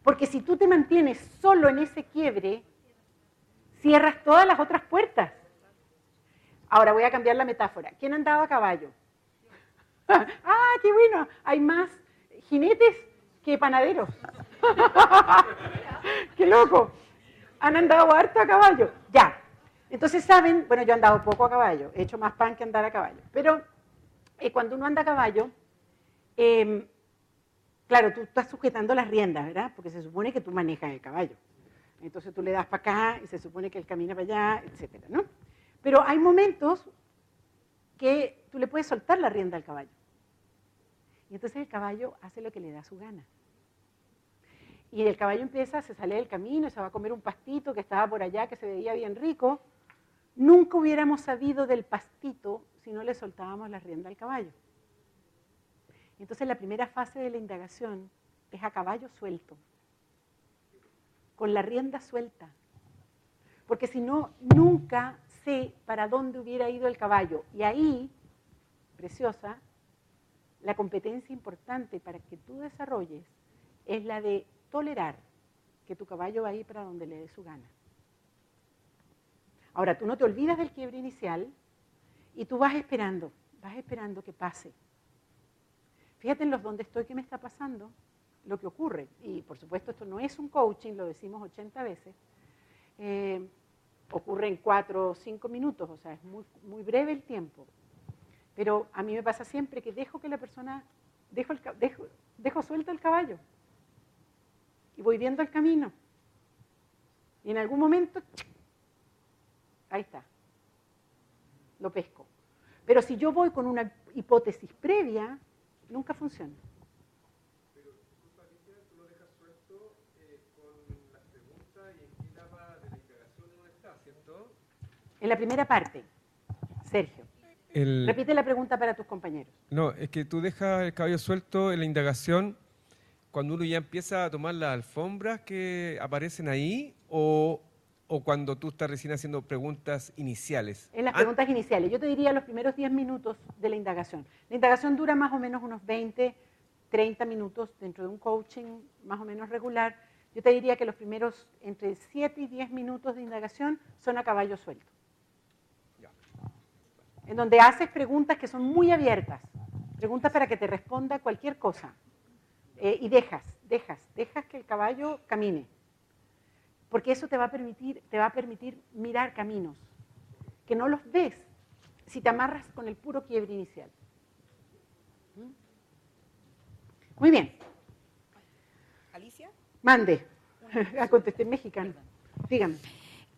Porque si tú te mantienes solo en ese quiebre, cierras todas las otras puertas. Ahora voy a cambiar la metáfora. ¿Quién andaba a caballo? ¡Ah, qué bueno! Hay más jinetes que panaderos. ¡Qué loco! Han andado harto a caballo. Ya, entonces, ¿saben? Bueno, yo he andado poco a caballo, he hecho más pan que andar a caballo. Pero eh, cuando uno anda a caballo, em, claro, tú estás sujetando las riendas, ¿verdad? Porque se supone que tú manejas el caballo. Entonces tú le das para acá y se supone que él camina para allá, etcétera, ¿no? Pero hay momentos que tú le puedes soltar la rienda al caballo. Y entonces el caballo hace lo que le da su gana. Y el caballo empieza, se sale del camino, se va a comer un pastito que estaba por allá, que se veía bien rico, Nunca hubiéramos sabido del pastito si no le soltábamos la rienda al caballo. Entonces la primera fase de la indagación es a caballo suelto, con la rienda suelta. Porque si no, nunca sé para dónde hubiera ido el caballo. Y ahí, preciosa, la competencia importante para que tú desarrolles es la de tolerar que tu caballo va a ir para donde le dé su gana. Ahora, tú no te olvidas del quiebre inicial y tú vas esperando, vas esperando que pase. Fíjate en los donde estoy, qué me está pasando, lo que ocurre. Y por supuesto esto no es un coaching, lo decimos 80 veces. Eh, ocurre en 4 o 5 minutos, o sea, es muy, breve el tiempo. Pero a mí me pasa siempre que dejo que la persona, dejo, dejo suelto el caballo y voy viendo el camino. Y en algún momento, ahí está, lo pesco. Pero si yo voy con una hipótesis previa, nunca funciona. Pero tú, Patricia, tú lo dejas suelto con las preguntas y en qué etapa de la indagación uno está, ¿cierto? En la primera parte, Sergio. El- Repite la pregunta para tus compañeros. No, es que tú dejas el caballo suelto en la indagación cuando uno ya empieza a tomar las alfombras que aparecen ahí o, o cuando tú estás recién haciendo preguntas iniciales. En las An- preguntas iniciales, yo te diría los primeros 10 minutos de la indagación. La indagación dura más o menos unos 20, 30 minutos dentro de un coaching más o menos regular. Yo te diría que los primeros entre 7 y 10 minutos de indagación son a caballo suelto. En donde haces preguntas que son muy abiertas, preguntas para que te responda cualquier cosa. Eh, y dejas, dejas, dejas que el caballo camine. Porque eso te va a permitir, te va a permitir mirar caminos que no los ves si te amarras con el puro quiebre inicial. ¿Mm? Muy bien, Alicia. mande. Ah, Contesté en mexicano. Dígame.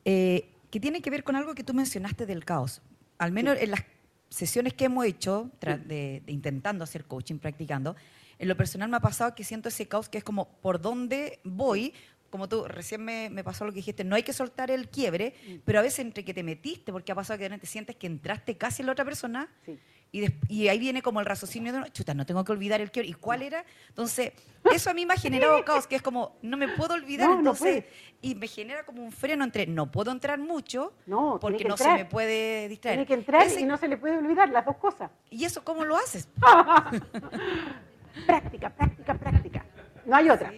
Eh, que tiene que ver con algo que tú mencionaste del caos. Al menos en las sesiones que hemos hecho, de, de intentando hacer coaching, practicando, en lo personal me ha pasado que siento ese caos que es como por dónde voy. Como tú recién me, me pasó lo que dijiste, no hay que soltar el quiebre, pero a veces entre que te metiste, porque ha pasado que repente sientes que entraste casi en la otra persona, Sí. y, des- y ahí viene como el raciocinio de, chuta, no tengo que olvidar el quiebre. ¿Y cuál era? Entonces, eso a mí me ha generado caos, que es como, no me puedo olvidar. No, entonces, y me genera como un freno entre, no puedo entrar mucho, No, porque que no entrar. se me puede distraer. Tiene que entrar Ese- y no se le puede olvidar las dos cosas. ¿Y eso cómo lo haces? Práctica, práctica, práctica. No hay otra.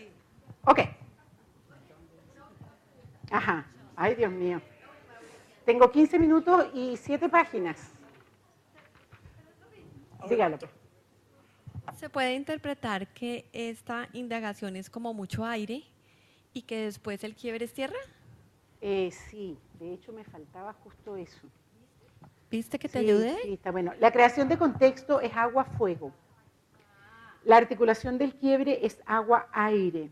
Ok. Ajá. Ay, Dios mío. Tengo 15 minutos y 7 páginas. Dígalo. pues. Se puede interpretar que esta indagación es como mucho aire y que después el quiebre es tierra. Eh, sí, de hecho me faltaba justo eso. ¿Viste que te Sí, ayudé? Sí, está bueno. La creación de contexto es agua-fuego. La articulación del quiebre es agua-aire.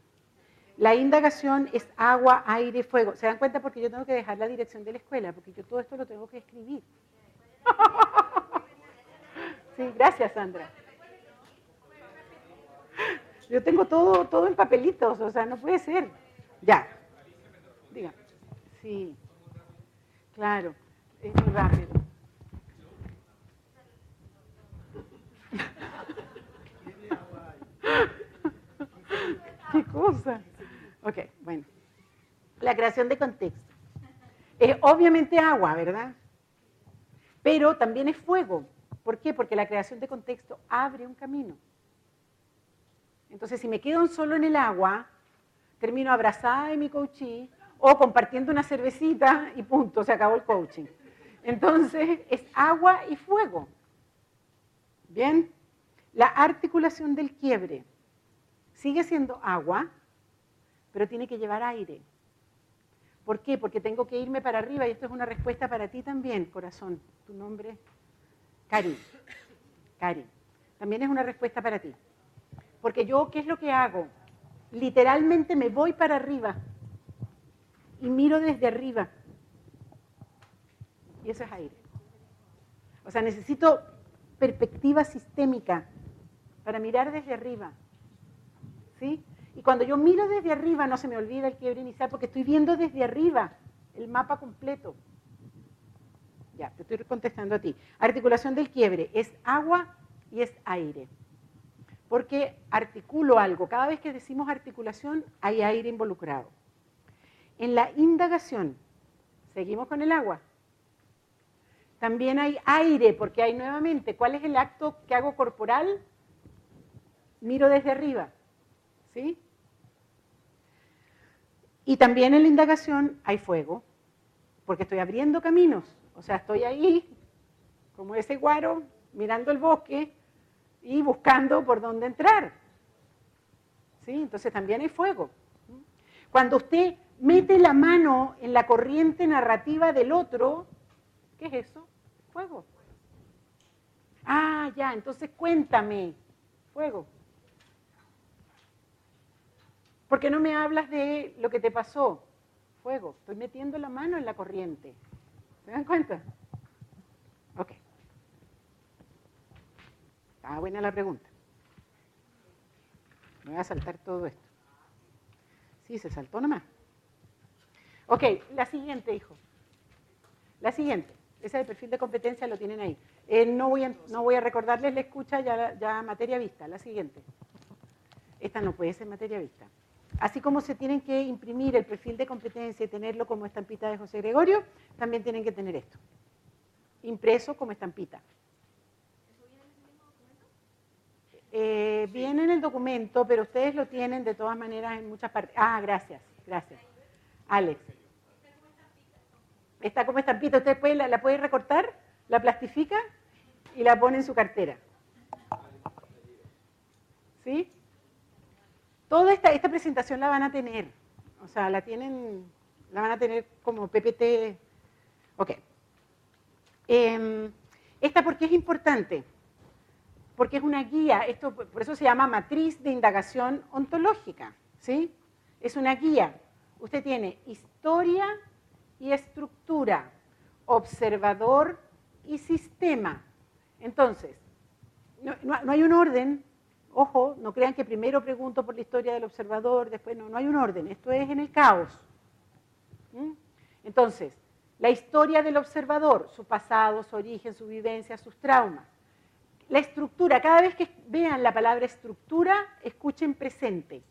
La indagación es agua, aire, fuego. ¿Se dan cuenta? Porque yo tengo que dejar la dirección de la escuela, porque yo todo esto lo tengo que escribir. Sí, gracias, Sandra. Yo tengo todo, todo en papelitos, o sea, no puede ser. Ya. Diga. Sí. Claro. Es muy rápido. ¿Qué cosa? Ok, bueno. La creación de contexto. Es obviamente agua, ¿verdad? Pero también es fuego. ¿Por qué? Porque la creación de contexto abre un camino. Entonces, si me quedo solo en el agua, termino abrazada de mi coachee o compartiendo una cervecita y punto, se acabó el coaching. Entonces, es agua y fuego. Bien, la articulación del quiebre sigue siendo agua, pero tiene que llevar aire. ¿Por qué? Porque tengo que irme para arriba y esto es una respuesta para ti también, corazón. Tu nombre, Cari. Cari. También es una respuesta para ti. Porque yo, ¿qué es lo que hago? Literalmente me voy para arriba y miro desde arriba. Y eso es aire. O sea, necesito perspectiva sistémica para mirar desde arriba. ¿Sí? Y cuando yo miro desde arriba no se me olvida el quiebre inicial porque estoy viendo desde arriba el mapa completo. Ya, te estoy contestando a ti. Articulación del quiebre es agua y es aire. Porque articulo algo. Cada vez que decimos articulación hay aire involucrado. En la indagación, seguimos con el agua. También hay aire, porque hay nuevamente, ¿cuál es el acto que hago corporal? Miro desde arriba. ¿Sí? Y también en la indagación hay fuego, porque estoy abriendo caminos. O sea, estoy ahí, como ese guaro, mirando el bosque y buscando por dónde entrar. ¿Sí? Entonces también hay fuego. Cuando usted mete la mano en la corriente narrativa del otro, ¿qué es eso? Fuego. Ah, ya, entonces cuéntame. Fuego. ¿Por qué no me hablas de lo que te pasó? Fuego. Estoy metiendo la mano en la corriente. ¿Se dan cuenta? Ok. Está buena la pregunta. Me voy a saltar todo esto. Sí, se saltó nomás. Ok, la siguiente, hijo. La siguiente. Ese perfil de competencia lo tienen ahí. Eh, no, voy a, no voy a recordarles la escucha ya, ya materia vista. La siguiente. Esta no puede ser materia vista. Así como se tienen que imprimir el perfil de competencia y tenerlo como estampita de José Gregorio, también tienen que tener esto. Impreso como estampita. Eh, viene en el documento, pero ustedes lo tienen de todas maneras en muchas partes. Ah, gracias, gracias. Alex. Está como estampita, usted puede, la, la puede recortar, la plastifica y la pone en su cartera. ¿Sí? Toda esta, esta presentación la van a tener, o sea, la tienen, la van a tener como PPT. Ok. Eh, esta porque es importante, porque es una guía, esto por eso se llama matriz de indagación ontológica, ¿sí? Es una guía. Usted tiene historia y estructura, observador y sistema. Entonces, no hay un orden, Ojo, no crean que primero pregunto por la historia del observador, después no, no hay un orden, esto es en el caos. ¿Mm? Entonces, la historia del observador, su pasado, su origen, su vivencia, sus traumas. La estructura, cada vez que vean la palabra estructura, escuchen presente.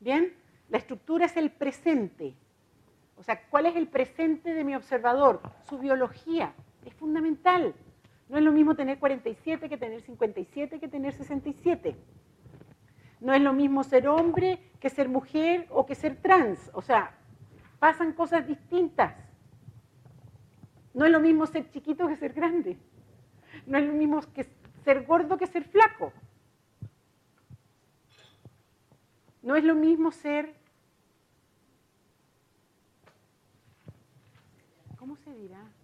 ¿Bien? La estructura es el presente. O sea, ¿cuál es el presente de mi observador? Su biología. Es fundamental. No es lo mismo tener 47 que tener 57 que tener 67. No es lo mismo ser hombre que ser mujer o que ser trans. O sea, pasan cosas distintas. No es lo mismo ser chiquito que ser grande. No es lo mismo que ser gordo que ser flaco. No es lo mismo ser... ¿Cómo se dirá?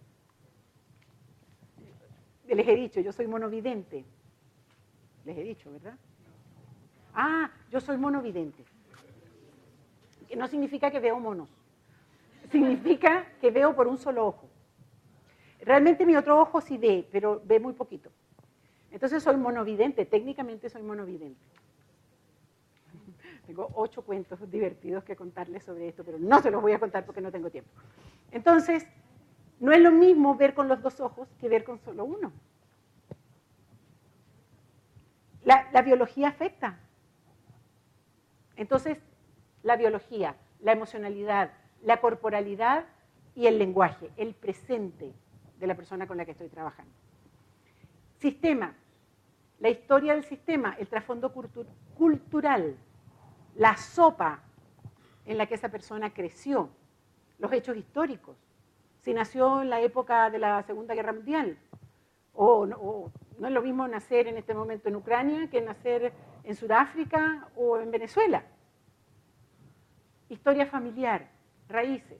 Les he dicho, yo soy monovidente. Les he dicho, ¿verdad? Ah, yo soy monovidente. Que no significa que veo monos. Significa que veo por un solo ojo. Realmente mi otro ojo sí ve, pero ve muy poquito. Entonces soy monovidente, técnicamente soy monovidente. Tengo ocho cuentos divertidos que contarles sobre esto, pero no se los voy a contar porque no tengo tiempo. Entonces, no es lo mismo ver con los dos ojos que ver con solo uno. La, biología afecta. Entonces, la biología, la emocionalidad, la corporalidad y el lenguaje, el presente de la persona con la que estoy trabajando. Sistema, la historia del sistema, el trasfondo cultural, la sopa en la que esa persona creció, los hechos históricos, si nació en la época de la Segunda Guerra Mundial. O, no es lo mismo nacer en este momento en Ucrania que nacer en Sudáfrica o en Venezuela. Historia familiar, raíces.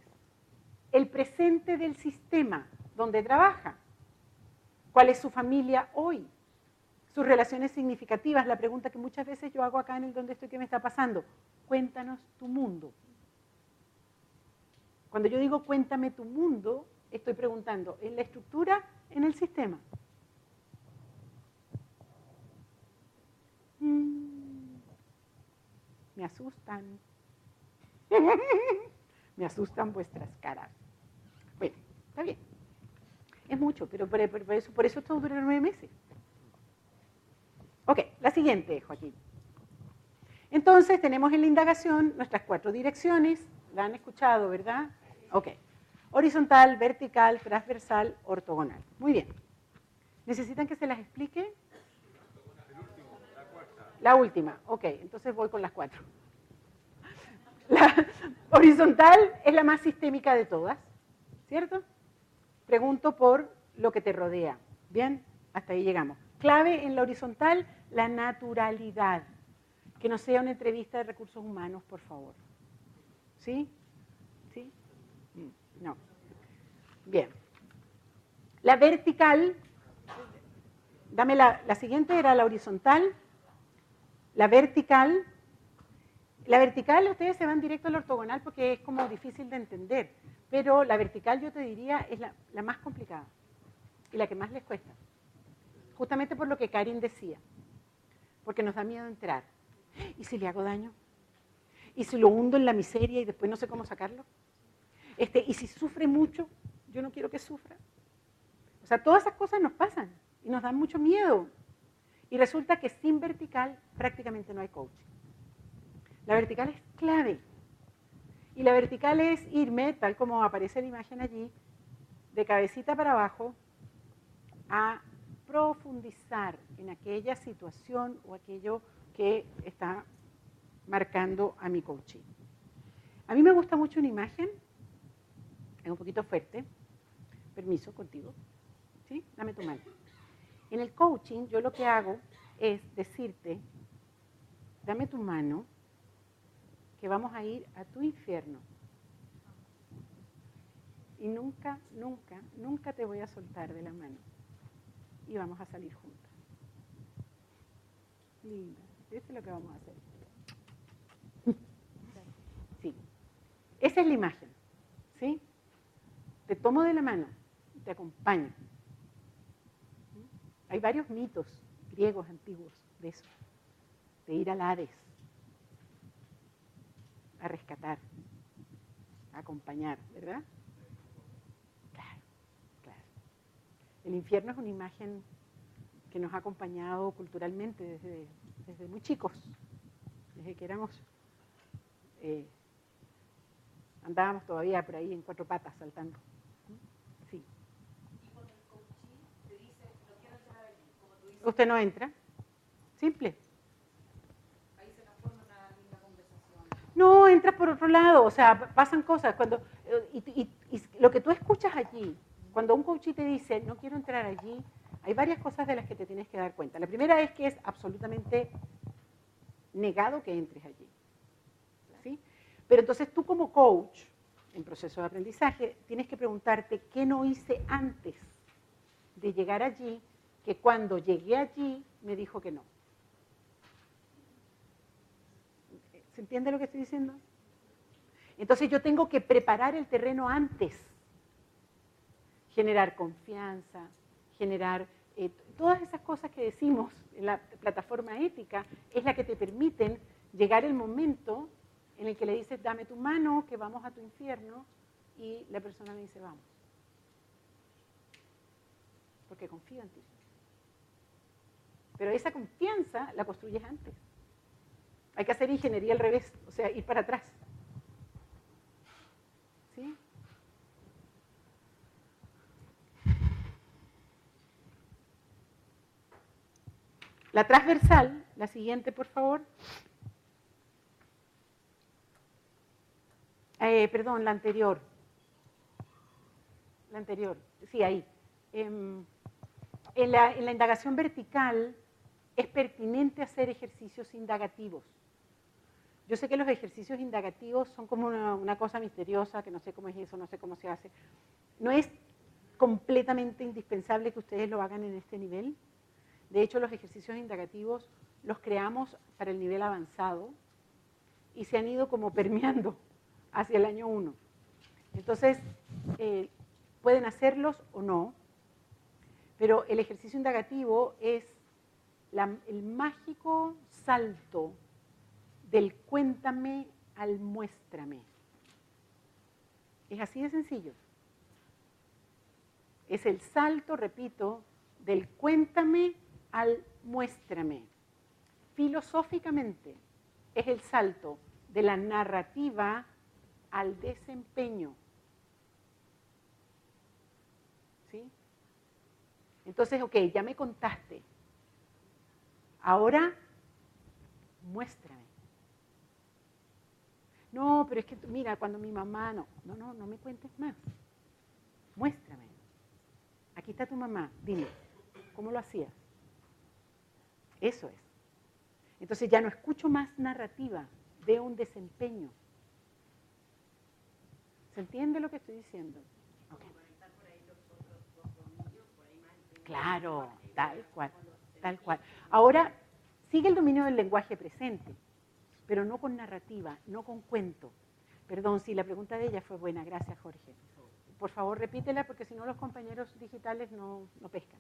El presente del sistema donde trabaja. ¿Cuál es su familia hoy? Sus relaciones significativas. La pregunta que muchas veces yo hago acá en el donde estoy, ¿qué me está pasando? Cuéntanos tu mundo. Cuando yo digo cuéntame tu mundo, estoy preguntando en la estructura, en el sistema. Mm. me asustan. me asustan vuestras caras. Está bien. Es mucho, pero por, eso, por eso nueve meses. Ok, la siguiente, Joaquín. Entonces tenemos en la indagación nuestras cuatro direcciones, la han escuchado, ¿verdad? Ok. Horizontal, vertical, transversal, ortogonal. Muy bien. ¿Necesitan que se las explique? La última, ok, entonces voy con las cuatro. La horizontal es la más sistémica de todas, ¿cierto? Pregunto por lo que te rodea. Bien, hasta ahí llegamos. Clave en la horizontal, la naturalidad. Que no sea una entrevista de recursos humanos, por favor. ¿Sí? ¿Sí? No. Bien. La vertical, dame la, la siguiente, era la horizontal. La vertical, la vertical ustedes se van directo a la ortogonal porque es como difícil de entender, pero la vertical yo te diría es la, la más complicada y la que más les cuesta. Justamente por lo que Karin decía, porque nos da miedo entrar. ¿Y si le hago daño? ¿Y si lo hundo en la miseria y después no sé cómo sacarlo? Este, ¿Y si sufre mucho? Yo no quiero que sufra. O sea, todas esas cosas nos pasan y nos dan mucho miedo. Y resulta que sin vertical prácticamente no hay coaching. La vertical es clave. Y la vertical es irme, tal como aparece la imagen allí, de cabecita para abajo, a profundizar en aquella situación o aquello que está marcando a mi coaching. A mí me gusta mucho una imagen, es un poquito fuerte, permiso contigo, ¿sí? Dame tu mano. En el coaching yo lo que hago es decirte, dame tu mano, que vamos a ir a tu infierno. Y nunca, nunca, nunca te voy a soltar de la mano. Y vamos a salir juntas. Linda, eso es lo que vamos a hacer. Sí, esa es la imagen, ¿sí? Te tomo de la mano te acompaño. Hay varios mitos griegos antiguos de eso, de ir al Hades, a rescatar, a acompañar, ¿verdad? Claro, claro. El infierno es una imagen que nos ha acompañado culturalmente desde, desde muy chicos, desde que éramos, eh, andábamos todavía por ahí en cuatro patas saltando. Sí. Usted no entra. Simple. No, entras por otro lado, o sea, pasan cosas. Cuando, eh, y lo que tú escuchas allí, cuando un coach te dice, no quiero entrar allí, hay varias cosas de las que te tienes que dar cuenta. La primera es que es absolutamente negado que entres allí. Pero entonces tú como coach, en proceso de aprendizaje, tienes que preguntarte qué no hice antes de llegar allí, que cuando llegué allí me dijo que no. ¿Se entiende lo que estoy diciendo? Entonces yo tengo que preparar el terreno antes, generar confianza, generar eh, todas esas cosas que decimos en la plataforma ética, es la que te permiten llegar el momento en el que le dices, dame tu mano, que vamos a tu infierno, y la persona me dice, vamos. Porque confío en ti. Pero esa confianza la construyes antes. Hay que hacer ingeniería al revés, o sea, ir para atrás. ¿Sí? La transversal, la siguiente, por favor. Eh, perdón, la anterior. La anterior, sí, ahí. Em, en, la, indagación vertical es pertinente hacer ejercicios indagativos. Yo sé que los ejercicios indagativos son como una, una cosa misteriosa, que no sé cómo es eso, no sé cómo se hace. No es completamente indispensable que ustedes lo hagan en este nivel. De hecho, los ejercicios indagativos los creamos para el nivel avanzado y se han ido como permeando hacia el año 1. Entonces, eh, pueden hacerlos o no, pero el ejercicio indagativo es el mágico salto del cuéntame al muéstrame. Es así de sencillo. Es el salto, repito, del cuéntame al muéstrame. Filosóficamente es el salto de la narrativa al desempeño. ¿Sí? Entonces, ok, ya me contaste. Ahora, muéstrame. No, pero es que, mira, cuando mi mamá, no, no, no, no me cuentes más. Muéstrame. Aquí está tu mamá, dime, ¿cómo lo hacías? Eso es. Entonces ya no escucho más narrativa, veo un desempeño. ¿Se entiende lo que estoy diciendo? Claro, tal cual, tal cual. Ahora, sigue el dominio del lenguaje presente, pero no con narrativa, no con cuento. Perdón, sí, la pregunta de ella fue buena, gracias Jorge. Por favor, repítela porque si no los compañeros digitales no, no pescan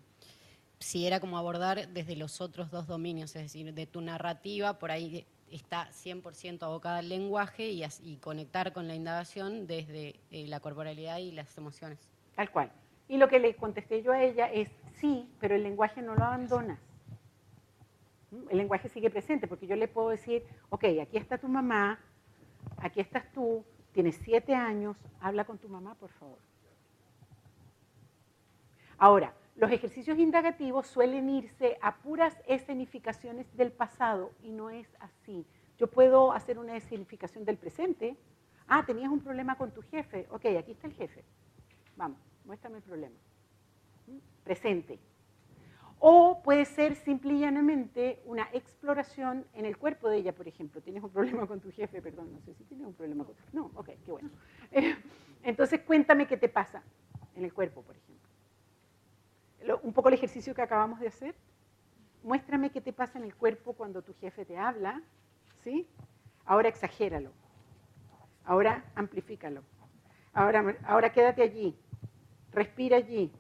si era como abordar desde los otros dos dominios, es decir, de tu narrativa, por ahí está 100% abocada al lenguaje y, conectar con la indagación desde eh, la corporalidad y las emociones. Tal cual. Y lo que le contesté yo a ella es, sí, pero el lenguaje no lo abandonas. El lenguaje sigue presente, porque yo le puedo decir, ok, aquí está tu mamá, aquí estás tú, tienes siete años, habla con tu mamá, por favor. Ahora, los ejercicios indagativos suelen irse a puras escenificaciones del pasado y no es así. Yo puedo hacer una escenificación del presente. Ah, tenías un problema con tu jefe. Ok, aquí está el jefe. Vamos, muéstrame el problema. ¿Mm? Presente. O puede ser simple y llanamente una exploración en el cuerpo de ella, por ejemplo. Tienes un problema con tu jefe, perdón, no sé si tienes un problema con tu No, ok, qué bueno. entonces cuéntame qué te pasa en el cuerpo, por ejemplo un poco el ejercicio que acabamos de hacer. Muéstrame qué te pasa en el cuerpo cuando tu jefe te habla, ¿sí? Ahora exagéralo. Ahora amplifícalo. Ahora, ahora quédate allí. Respira allí.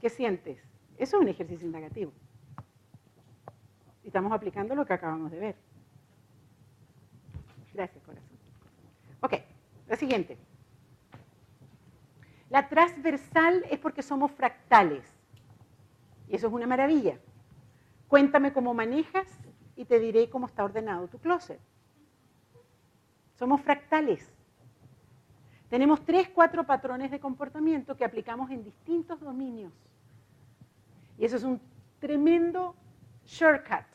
¿Qué sientes? Eso es un ejercicio indagativo. Y estamos aplicando lo que acabamos de ver. Gracias, corazón. Ok, la siguiente. La transversal es porque somos fractales. Y eso es una maravilla. Cuéntame cómo manejas y te diré cómo está ordenado tu closet. Somos fractales. Tenemos tres, cuatro patrones de comportamiento que aplicamos en distintos dominios. Y eso es un tremendo shortcut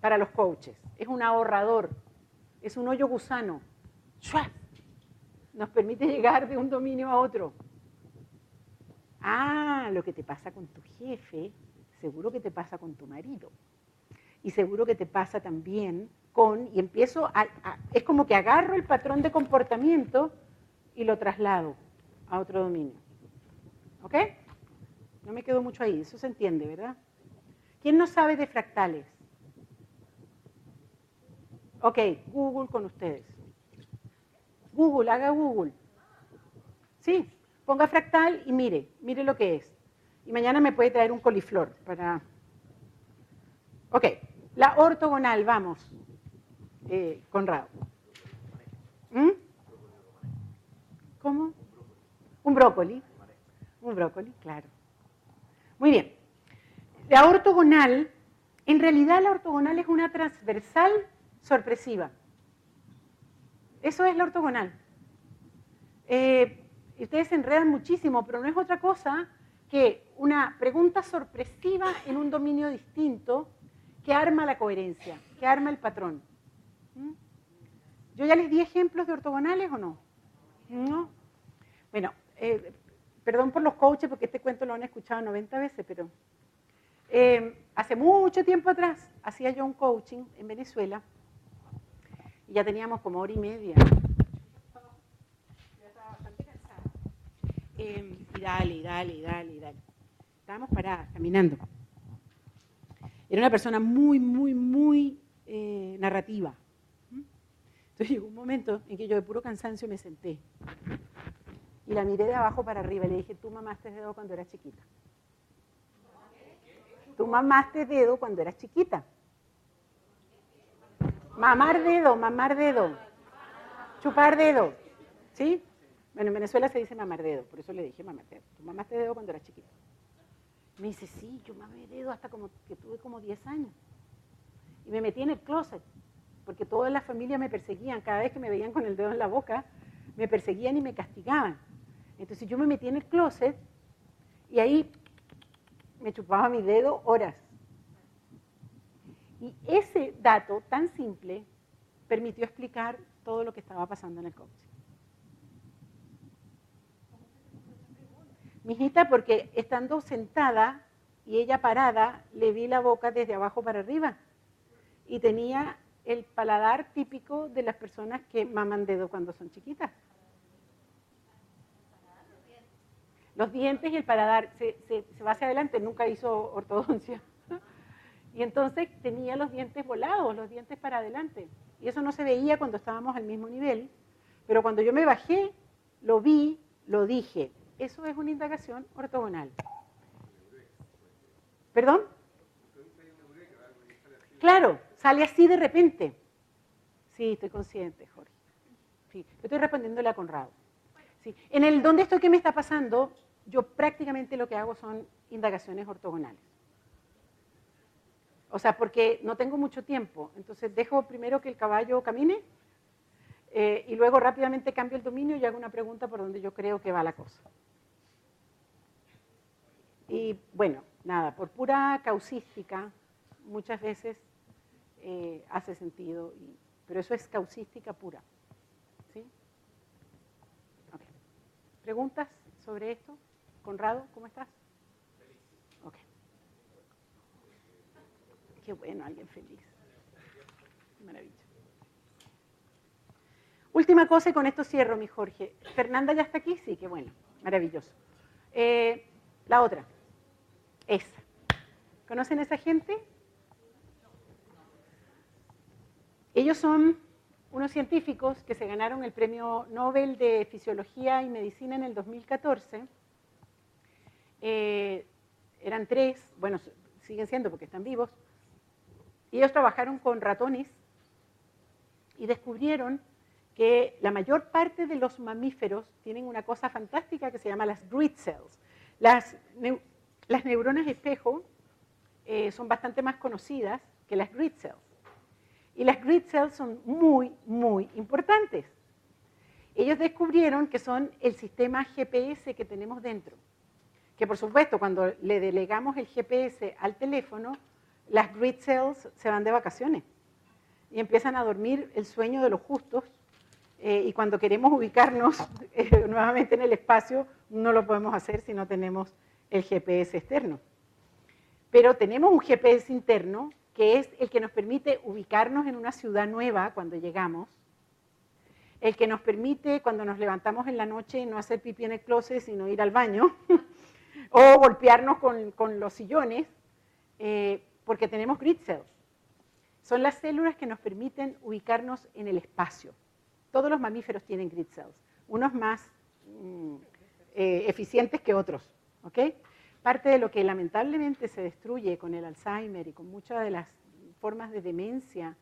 para los coaches. Es un ahorrador, es un hoyo gusano. Nos permite llegar de un dominio a otro. Ah, lo que te pasa con tu jefe, seguro que te pasa con tu marido. Y seguro que te pasa también con, y empiezo a, es como que agarro el patrón de comportamiento y lo traslado a otro dominio. ¿Ok? No me quedo mucho ahí, eso se entiende, ¿verdad? ¿Quién no sabe de fractales? Ok, Google con ustedes. Google, haga Google. ¿Sí? Ponga fractal y mire, mire lo que es. Y mañana me puede traer un coliflor para... Ok, la ortogonal, vamos, eh, Conrado. ¿Mm? ¿Cómo? Un brócoli. Un brócoli, claro. Muy bien. La ortogonal, en realidad la ortogonal es una transversal sorpresiva. Eso es la ortogonal. Eh, y ustedes se enredan muchísimo, pero no es otra cosa que una pregunta sorpresiva en un dominio distinto que arma la coherencia, que arma el patrón. ¿Mm? ¿Yo ya les di ejemplos de ortogonales o no? ¿No? Bueno, eh, perdón por los coaches porque este cuento lo han escuchado 90 veces, pero eh, hace mucho tiempo atrás hacía yo un coaching en Venezuela y ya teníamos como hora y media Em, y dale, dale, dale, dale. Estábamos paradas, caminando. Era una persona muy, muy, muy eh, narrativa. Entonces llegó un momento en que yo de puro cansancio me senté. Y la miré de abajo para arriba y le dije, tú mamaste dedo cuando eras chiquita. Tú mamaste dedo cuando eras chiquita. Mamar dedo, mamar dedo. Chupar dedo. ¿Sí? Bueno, en Venezuela se dice mamar dedo, por eso le dije mamar dedo. ¿Tú mamaste dedo cuando eras chiquito? Me dice, sí, yo mamé dedo hasta como que tuve como 10 años. Y me metí en el closet, porque toda la familia me perseguían. Cada vez que me veían con el dedo en la boca, me perseguían y me castigaban. Entonces yo me metí en el closet y ahí me chupaba mi dedo horas. Y ese dato tan simple permitió explicar todo lo que estaba pasando en el coaching. Mi hijita, porque estando sentada y ella parada, le vi la boca desde abajo para arriba. Y tenía el paladar típico de las personas que maman dedo cuando son chiquitas. Los dientes y el paladar, se, se va hacia adelante, nunca hizo ortodoncia. Y entonces tenía los dientes volados, los dientes para adelante. Y eso no se veía cuando estábamos al mismo nivel, pero cuando yo me bajé, lo vi, lo dije. Eso es una indagación ortogonal. ¿Perdón? Claro, sale así de repente. Sí, estoy consciente, Jorge. Sí, estoy respondiéndole a Conrado. Sí. En el dónde estoy, qué me está pasando, yo prácticamente lo que hago son indagaciones ortogonales. O sea, porque no tengo mucho tiempo. Entonces dejo primero que el caballo camine eh, y luego rápidamente cambio el dominio y hago una pregunta por donde yo creo que va la cosa. Y bueno, nada, por pura causística, muchas veces eh, hace sentido, pero eso es causística pura. ¿sí? ¿Preguntas sobre esto? Conrado, ¿cómo estás? Qué bueno, alguien feliz. Maravilla. Última cosa y con esto cierro, mi Jorge. ¿Fernanda ya está aquí? Sí, qué bueno. Maravilloso. Eh, la otra. Esa. ¿Conocen a esa gente? Ellos son unos científicos que se ganaron el premio Nobel de Fisiología y Medicina en el 2014. Eh, eran tres, bueno, siguen siendo porque están vivos, y ellos trabajaron con ratones y descubrieron que la mayor parte de los mamíferos tienen una cosa fantástica que se llama las grid cells. Las, neuronas espejo eh, son bastante más conocidas que las grid cells. Y las grid cells son muy, muy importantes. Ellos descubrieron que son el sistema GPS que tenemos dentro. Que por supuesto, cuando le delegamos el GPS al teléfono, las grid cells se van de vacaciones y empiezan a dormir el sueño de los justos eh, y cuando queremos ubicarnos eh, nuevamente en el espacio no lo podemos hacer si no tenemos el GPS externo. Pero tenemos un GPS interno que es el que nos permite ubicarnos en una ciudad nueva cuando llegamos, el que nos permite cuando nos levantamos en la noche no hacer pipí en el closet, sino ir al baño, o golpearnos con, los sillones, eh, porque tenemos grid cells. Son las células que nos permiten ubicarnos en el espacio. Todos los mamíferos tienen grid cells, unos más mm, eh, eficientes que otros. Parte de lo que lamentablemente se destruye con el Alzheimer y con muchas de las formas de demencia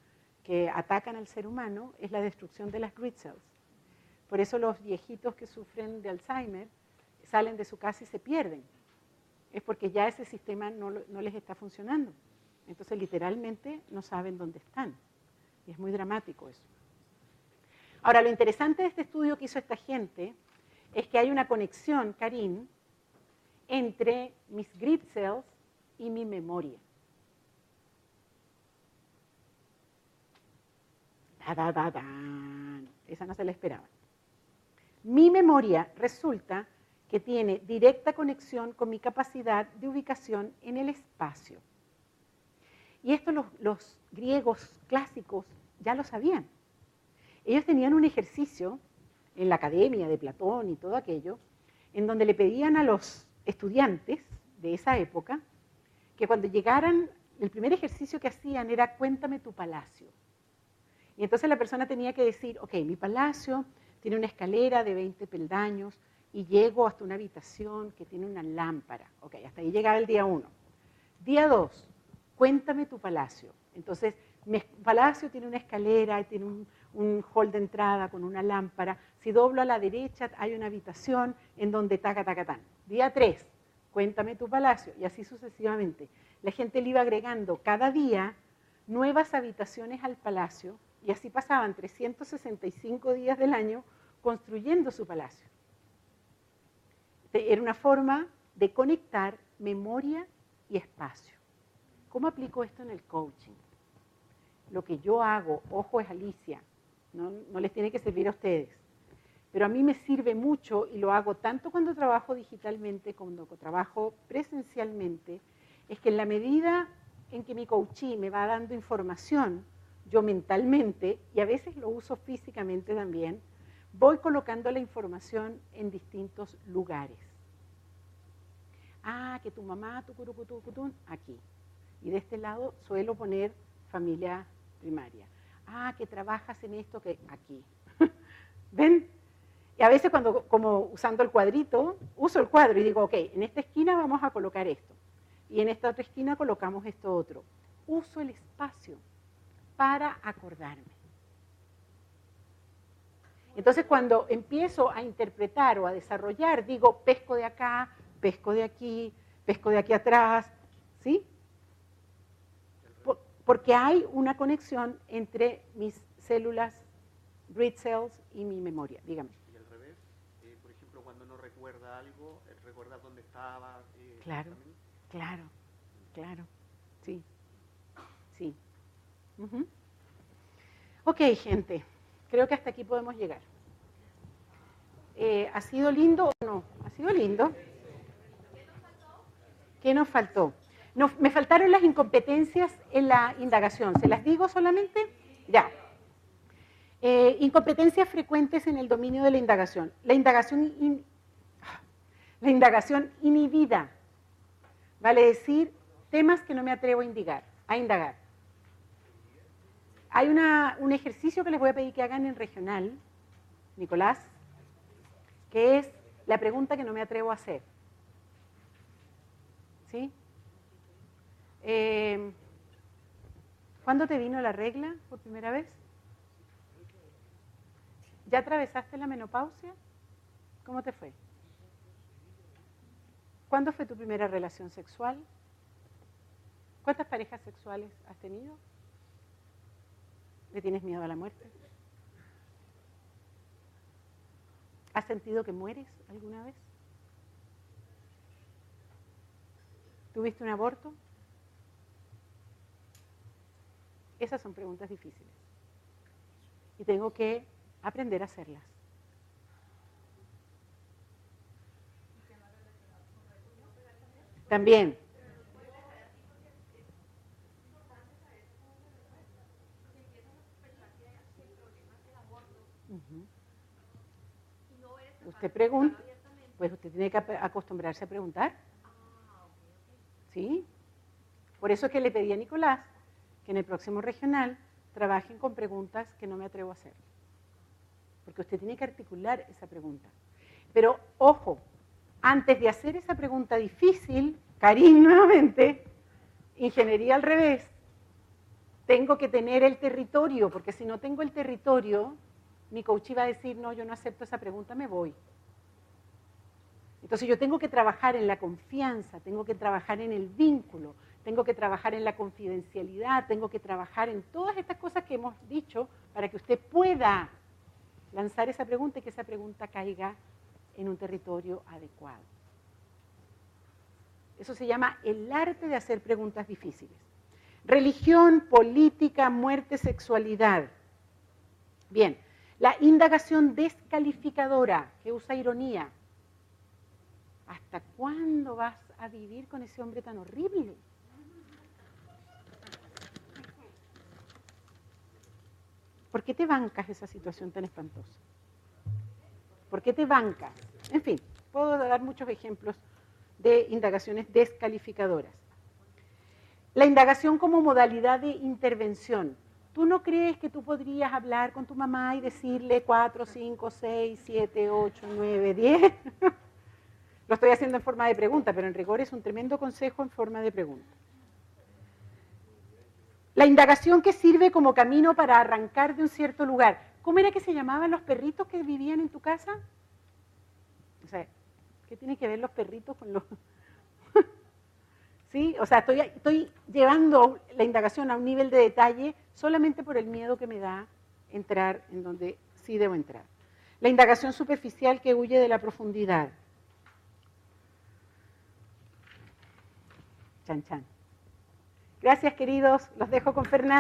que atacan al ser humano es la destrucción de las grid cells. Por eso los viejitos que sufren de Alzheimer salen de su casa y se pierden. Es porque ya ese sistema no les está funcionando. Entonces, literalmente, no saben dónde están. Y es muy dramático eso. Ahora, lo interesante de este estudio que hizo esta gente es que hay una conexión, Karim, entre mis grid cells y mi memoria. Esa no se la esperaba. Mi memoria resulta que tiene directa conexión con mi capacidad de ubicación en el espacio. Y esto los, griegos clásicos ya lo sabían. Ellos tenían un ejercicio en la academia de Platón y todo aquello, en donde le pedían a los estudiantes de esa época que cuando llegaran, el primer ejercicio que hacían era cuéntame tu palacio. Y entonces la persona tenía que decir, ok, mi palacio tiene una escalera de 20 peldaños y llego hasta una habitación que tiene una lámpara. Ok, hasta ahí llegaba el día uno. Día dos, cuéntame tu palacio. Entonces Mi palacio tiene una escalera, tiene un, un hall de entrada con una lámpara. Si doblo a la derecha hay una habitación en donde taca, taca, tan. Día 3, cuéntame tu palacio y así sucesivamente. La gente le iba agregando cada día nuevas habitaciones al palacio y así pasaban 365 días del año construyendo su palacio. Era una forma de conectar memoria y espacio. ¿Cómo aplico esto en el coaching? Lo que yo hago, ojo es Alicia, no, les tiene que servir a ustedes, pero a mí me sirve mucho y lo hago tanto cuando trabajo digitalmente como cuando trabajo presencialmente, es que en la medida en que mi coachee me va dando información, yo mentalmente, y a veces lo uso físicamente también, voy colocando la información en distintos lugares. Ah, que tu mamá, tu curucutú, aquí. Y de este lado suelo poner familia primaria. Ah, que trabajas en esto que aquí. ¿Ven? Y a veces cuando, como usando el cuadrito, uso el cuadro y digo, ok, en esta esquina vamos a colocar esto. Y en esta otra esquina colocamos esto otro. Uso el espacio para acordarme. Entonces cuando empiezo a interpretar o a desarrollar, digo, pesco de acá, pesco de aquí, pesco de aquí atrás, ¿sí? Porque hay una conexión entre mis células, grid cells y mi memoria, dígame. Y al revés, eh, por ejemplo, cuando no recuerda algo, eh, recuerda dónde estaba. Eh, claro, claro, claro, sí, sí. Ok, gente, creo que hasta aquí podemos llegar. ¿Ha sido lindo o no? ¿Ha sido lindo? ¿Qué nos faltó? Me faltaron las incompetencias en la indagación. ¿Se las digo solamente? Ya. Eh, incompetencias frecuentes en el dominio de la indagación. La indagación, la indagación inhibida. Vale decir, temas que no me atrevo a indagar. A indagar. Hay un ejercicio que les voy a pedir que hagan en regional, Nicolás, que es la pregunta que no me atrevo a hacer. ¿Sí? Eh, ¿Cuándo te vino la regla por primera vez? ¿Ya atravesaste la menopausia? ¿Cómo te fue? ¿Cuándo fue tu primera relación sexual? ¿Cuántas parejas sexuales has tenido? ¿Le tienes miedo a la muerte? ¿Has sentido que mueres alguna vez? ¿Tuviste un aborto? Esas son preguntas difíciles. Y tengo que aprender a hacerlas. También. Usted pregunta, pues usted tiene que acostumbrarse a preguntar. ¿Sí? Por eso es que le pedí a Nicolás que en el próximo regional trabajen con preguntas que no me atrevo a hacer. Porque usted tiene que articular esa pregunta. Pero ojo, antes de hacer esa pregunta difícil, Karim nuevamente, ingeniería al revés, tengo que tener el territorio, porque si no tengo el territorio, mi coach iba a decir, no, yo no acepto esa pregunta, me voy. Entonces yo tengo que trabajar en la confianza, tengo que trabajar en el vínculo, tengo que trabajar en la confidencialidad, tengo que trabajar en todas estas cosas que hemos dicho para que usted pueda lanzar esa pregunta y que esa pregunta caiga en un territorio adecuado. Eso se llama el arte de hacer preguntas difíciles. Religión, política, muerte, sexualidad. Bien, la indagación descalificadora, que usa ironía. ¿Hasta cuándo vas a vivir con ese hombre tan horrible? ¿Por qué te bancas esa situación tan espantosa? ¿Por qué te bancas? En fin, puedo dar muchos ejemplos de indagaciones descalificadoras. La indagación como modalidad de intervención. ¿Tú no crees que tú podrías hablar con tu mamá y decirle 4, 5, 6, 7, 8, 9, 10? Lo estoy haciendo en forma de pregunta, pero en rigor es un tremendo consejo en forma de pregunta. La indagación que sirve como camino para arrancar de un cierto lugar. ¿Cómo era que se llamaban los perritos que vivían en tu casa? O sea, ¿qué tienen que ver los perritos con los... ¿Sí? O sea, estoy, estoy llevando la indagación a un nivel de detalle solamente por el miedo que me da entrar en donde sí debo entrar. La indagación superficial que huye de la profundidad. Chan, chan. Gracias, queridos. Los dejo con Fernanda.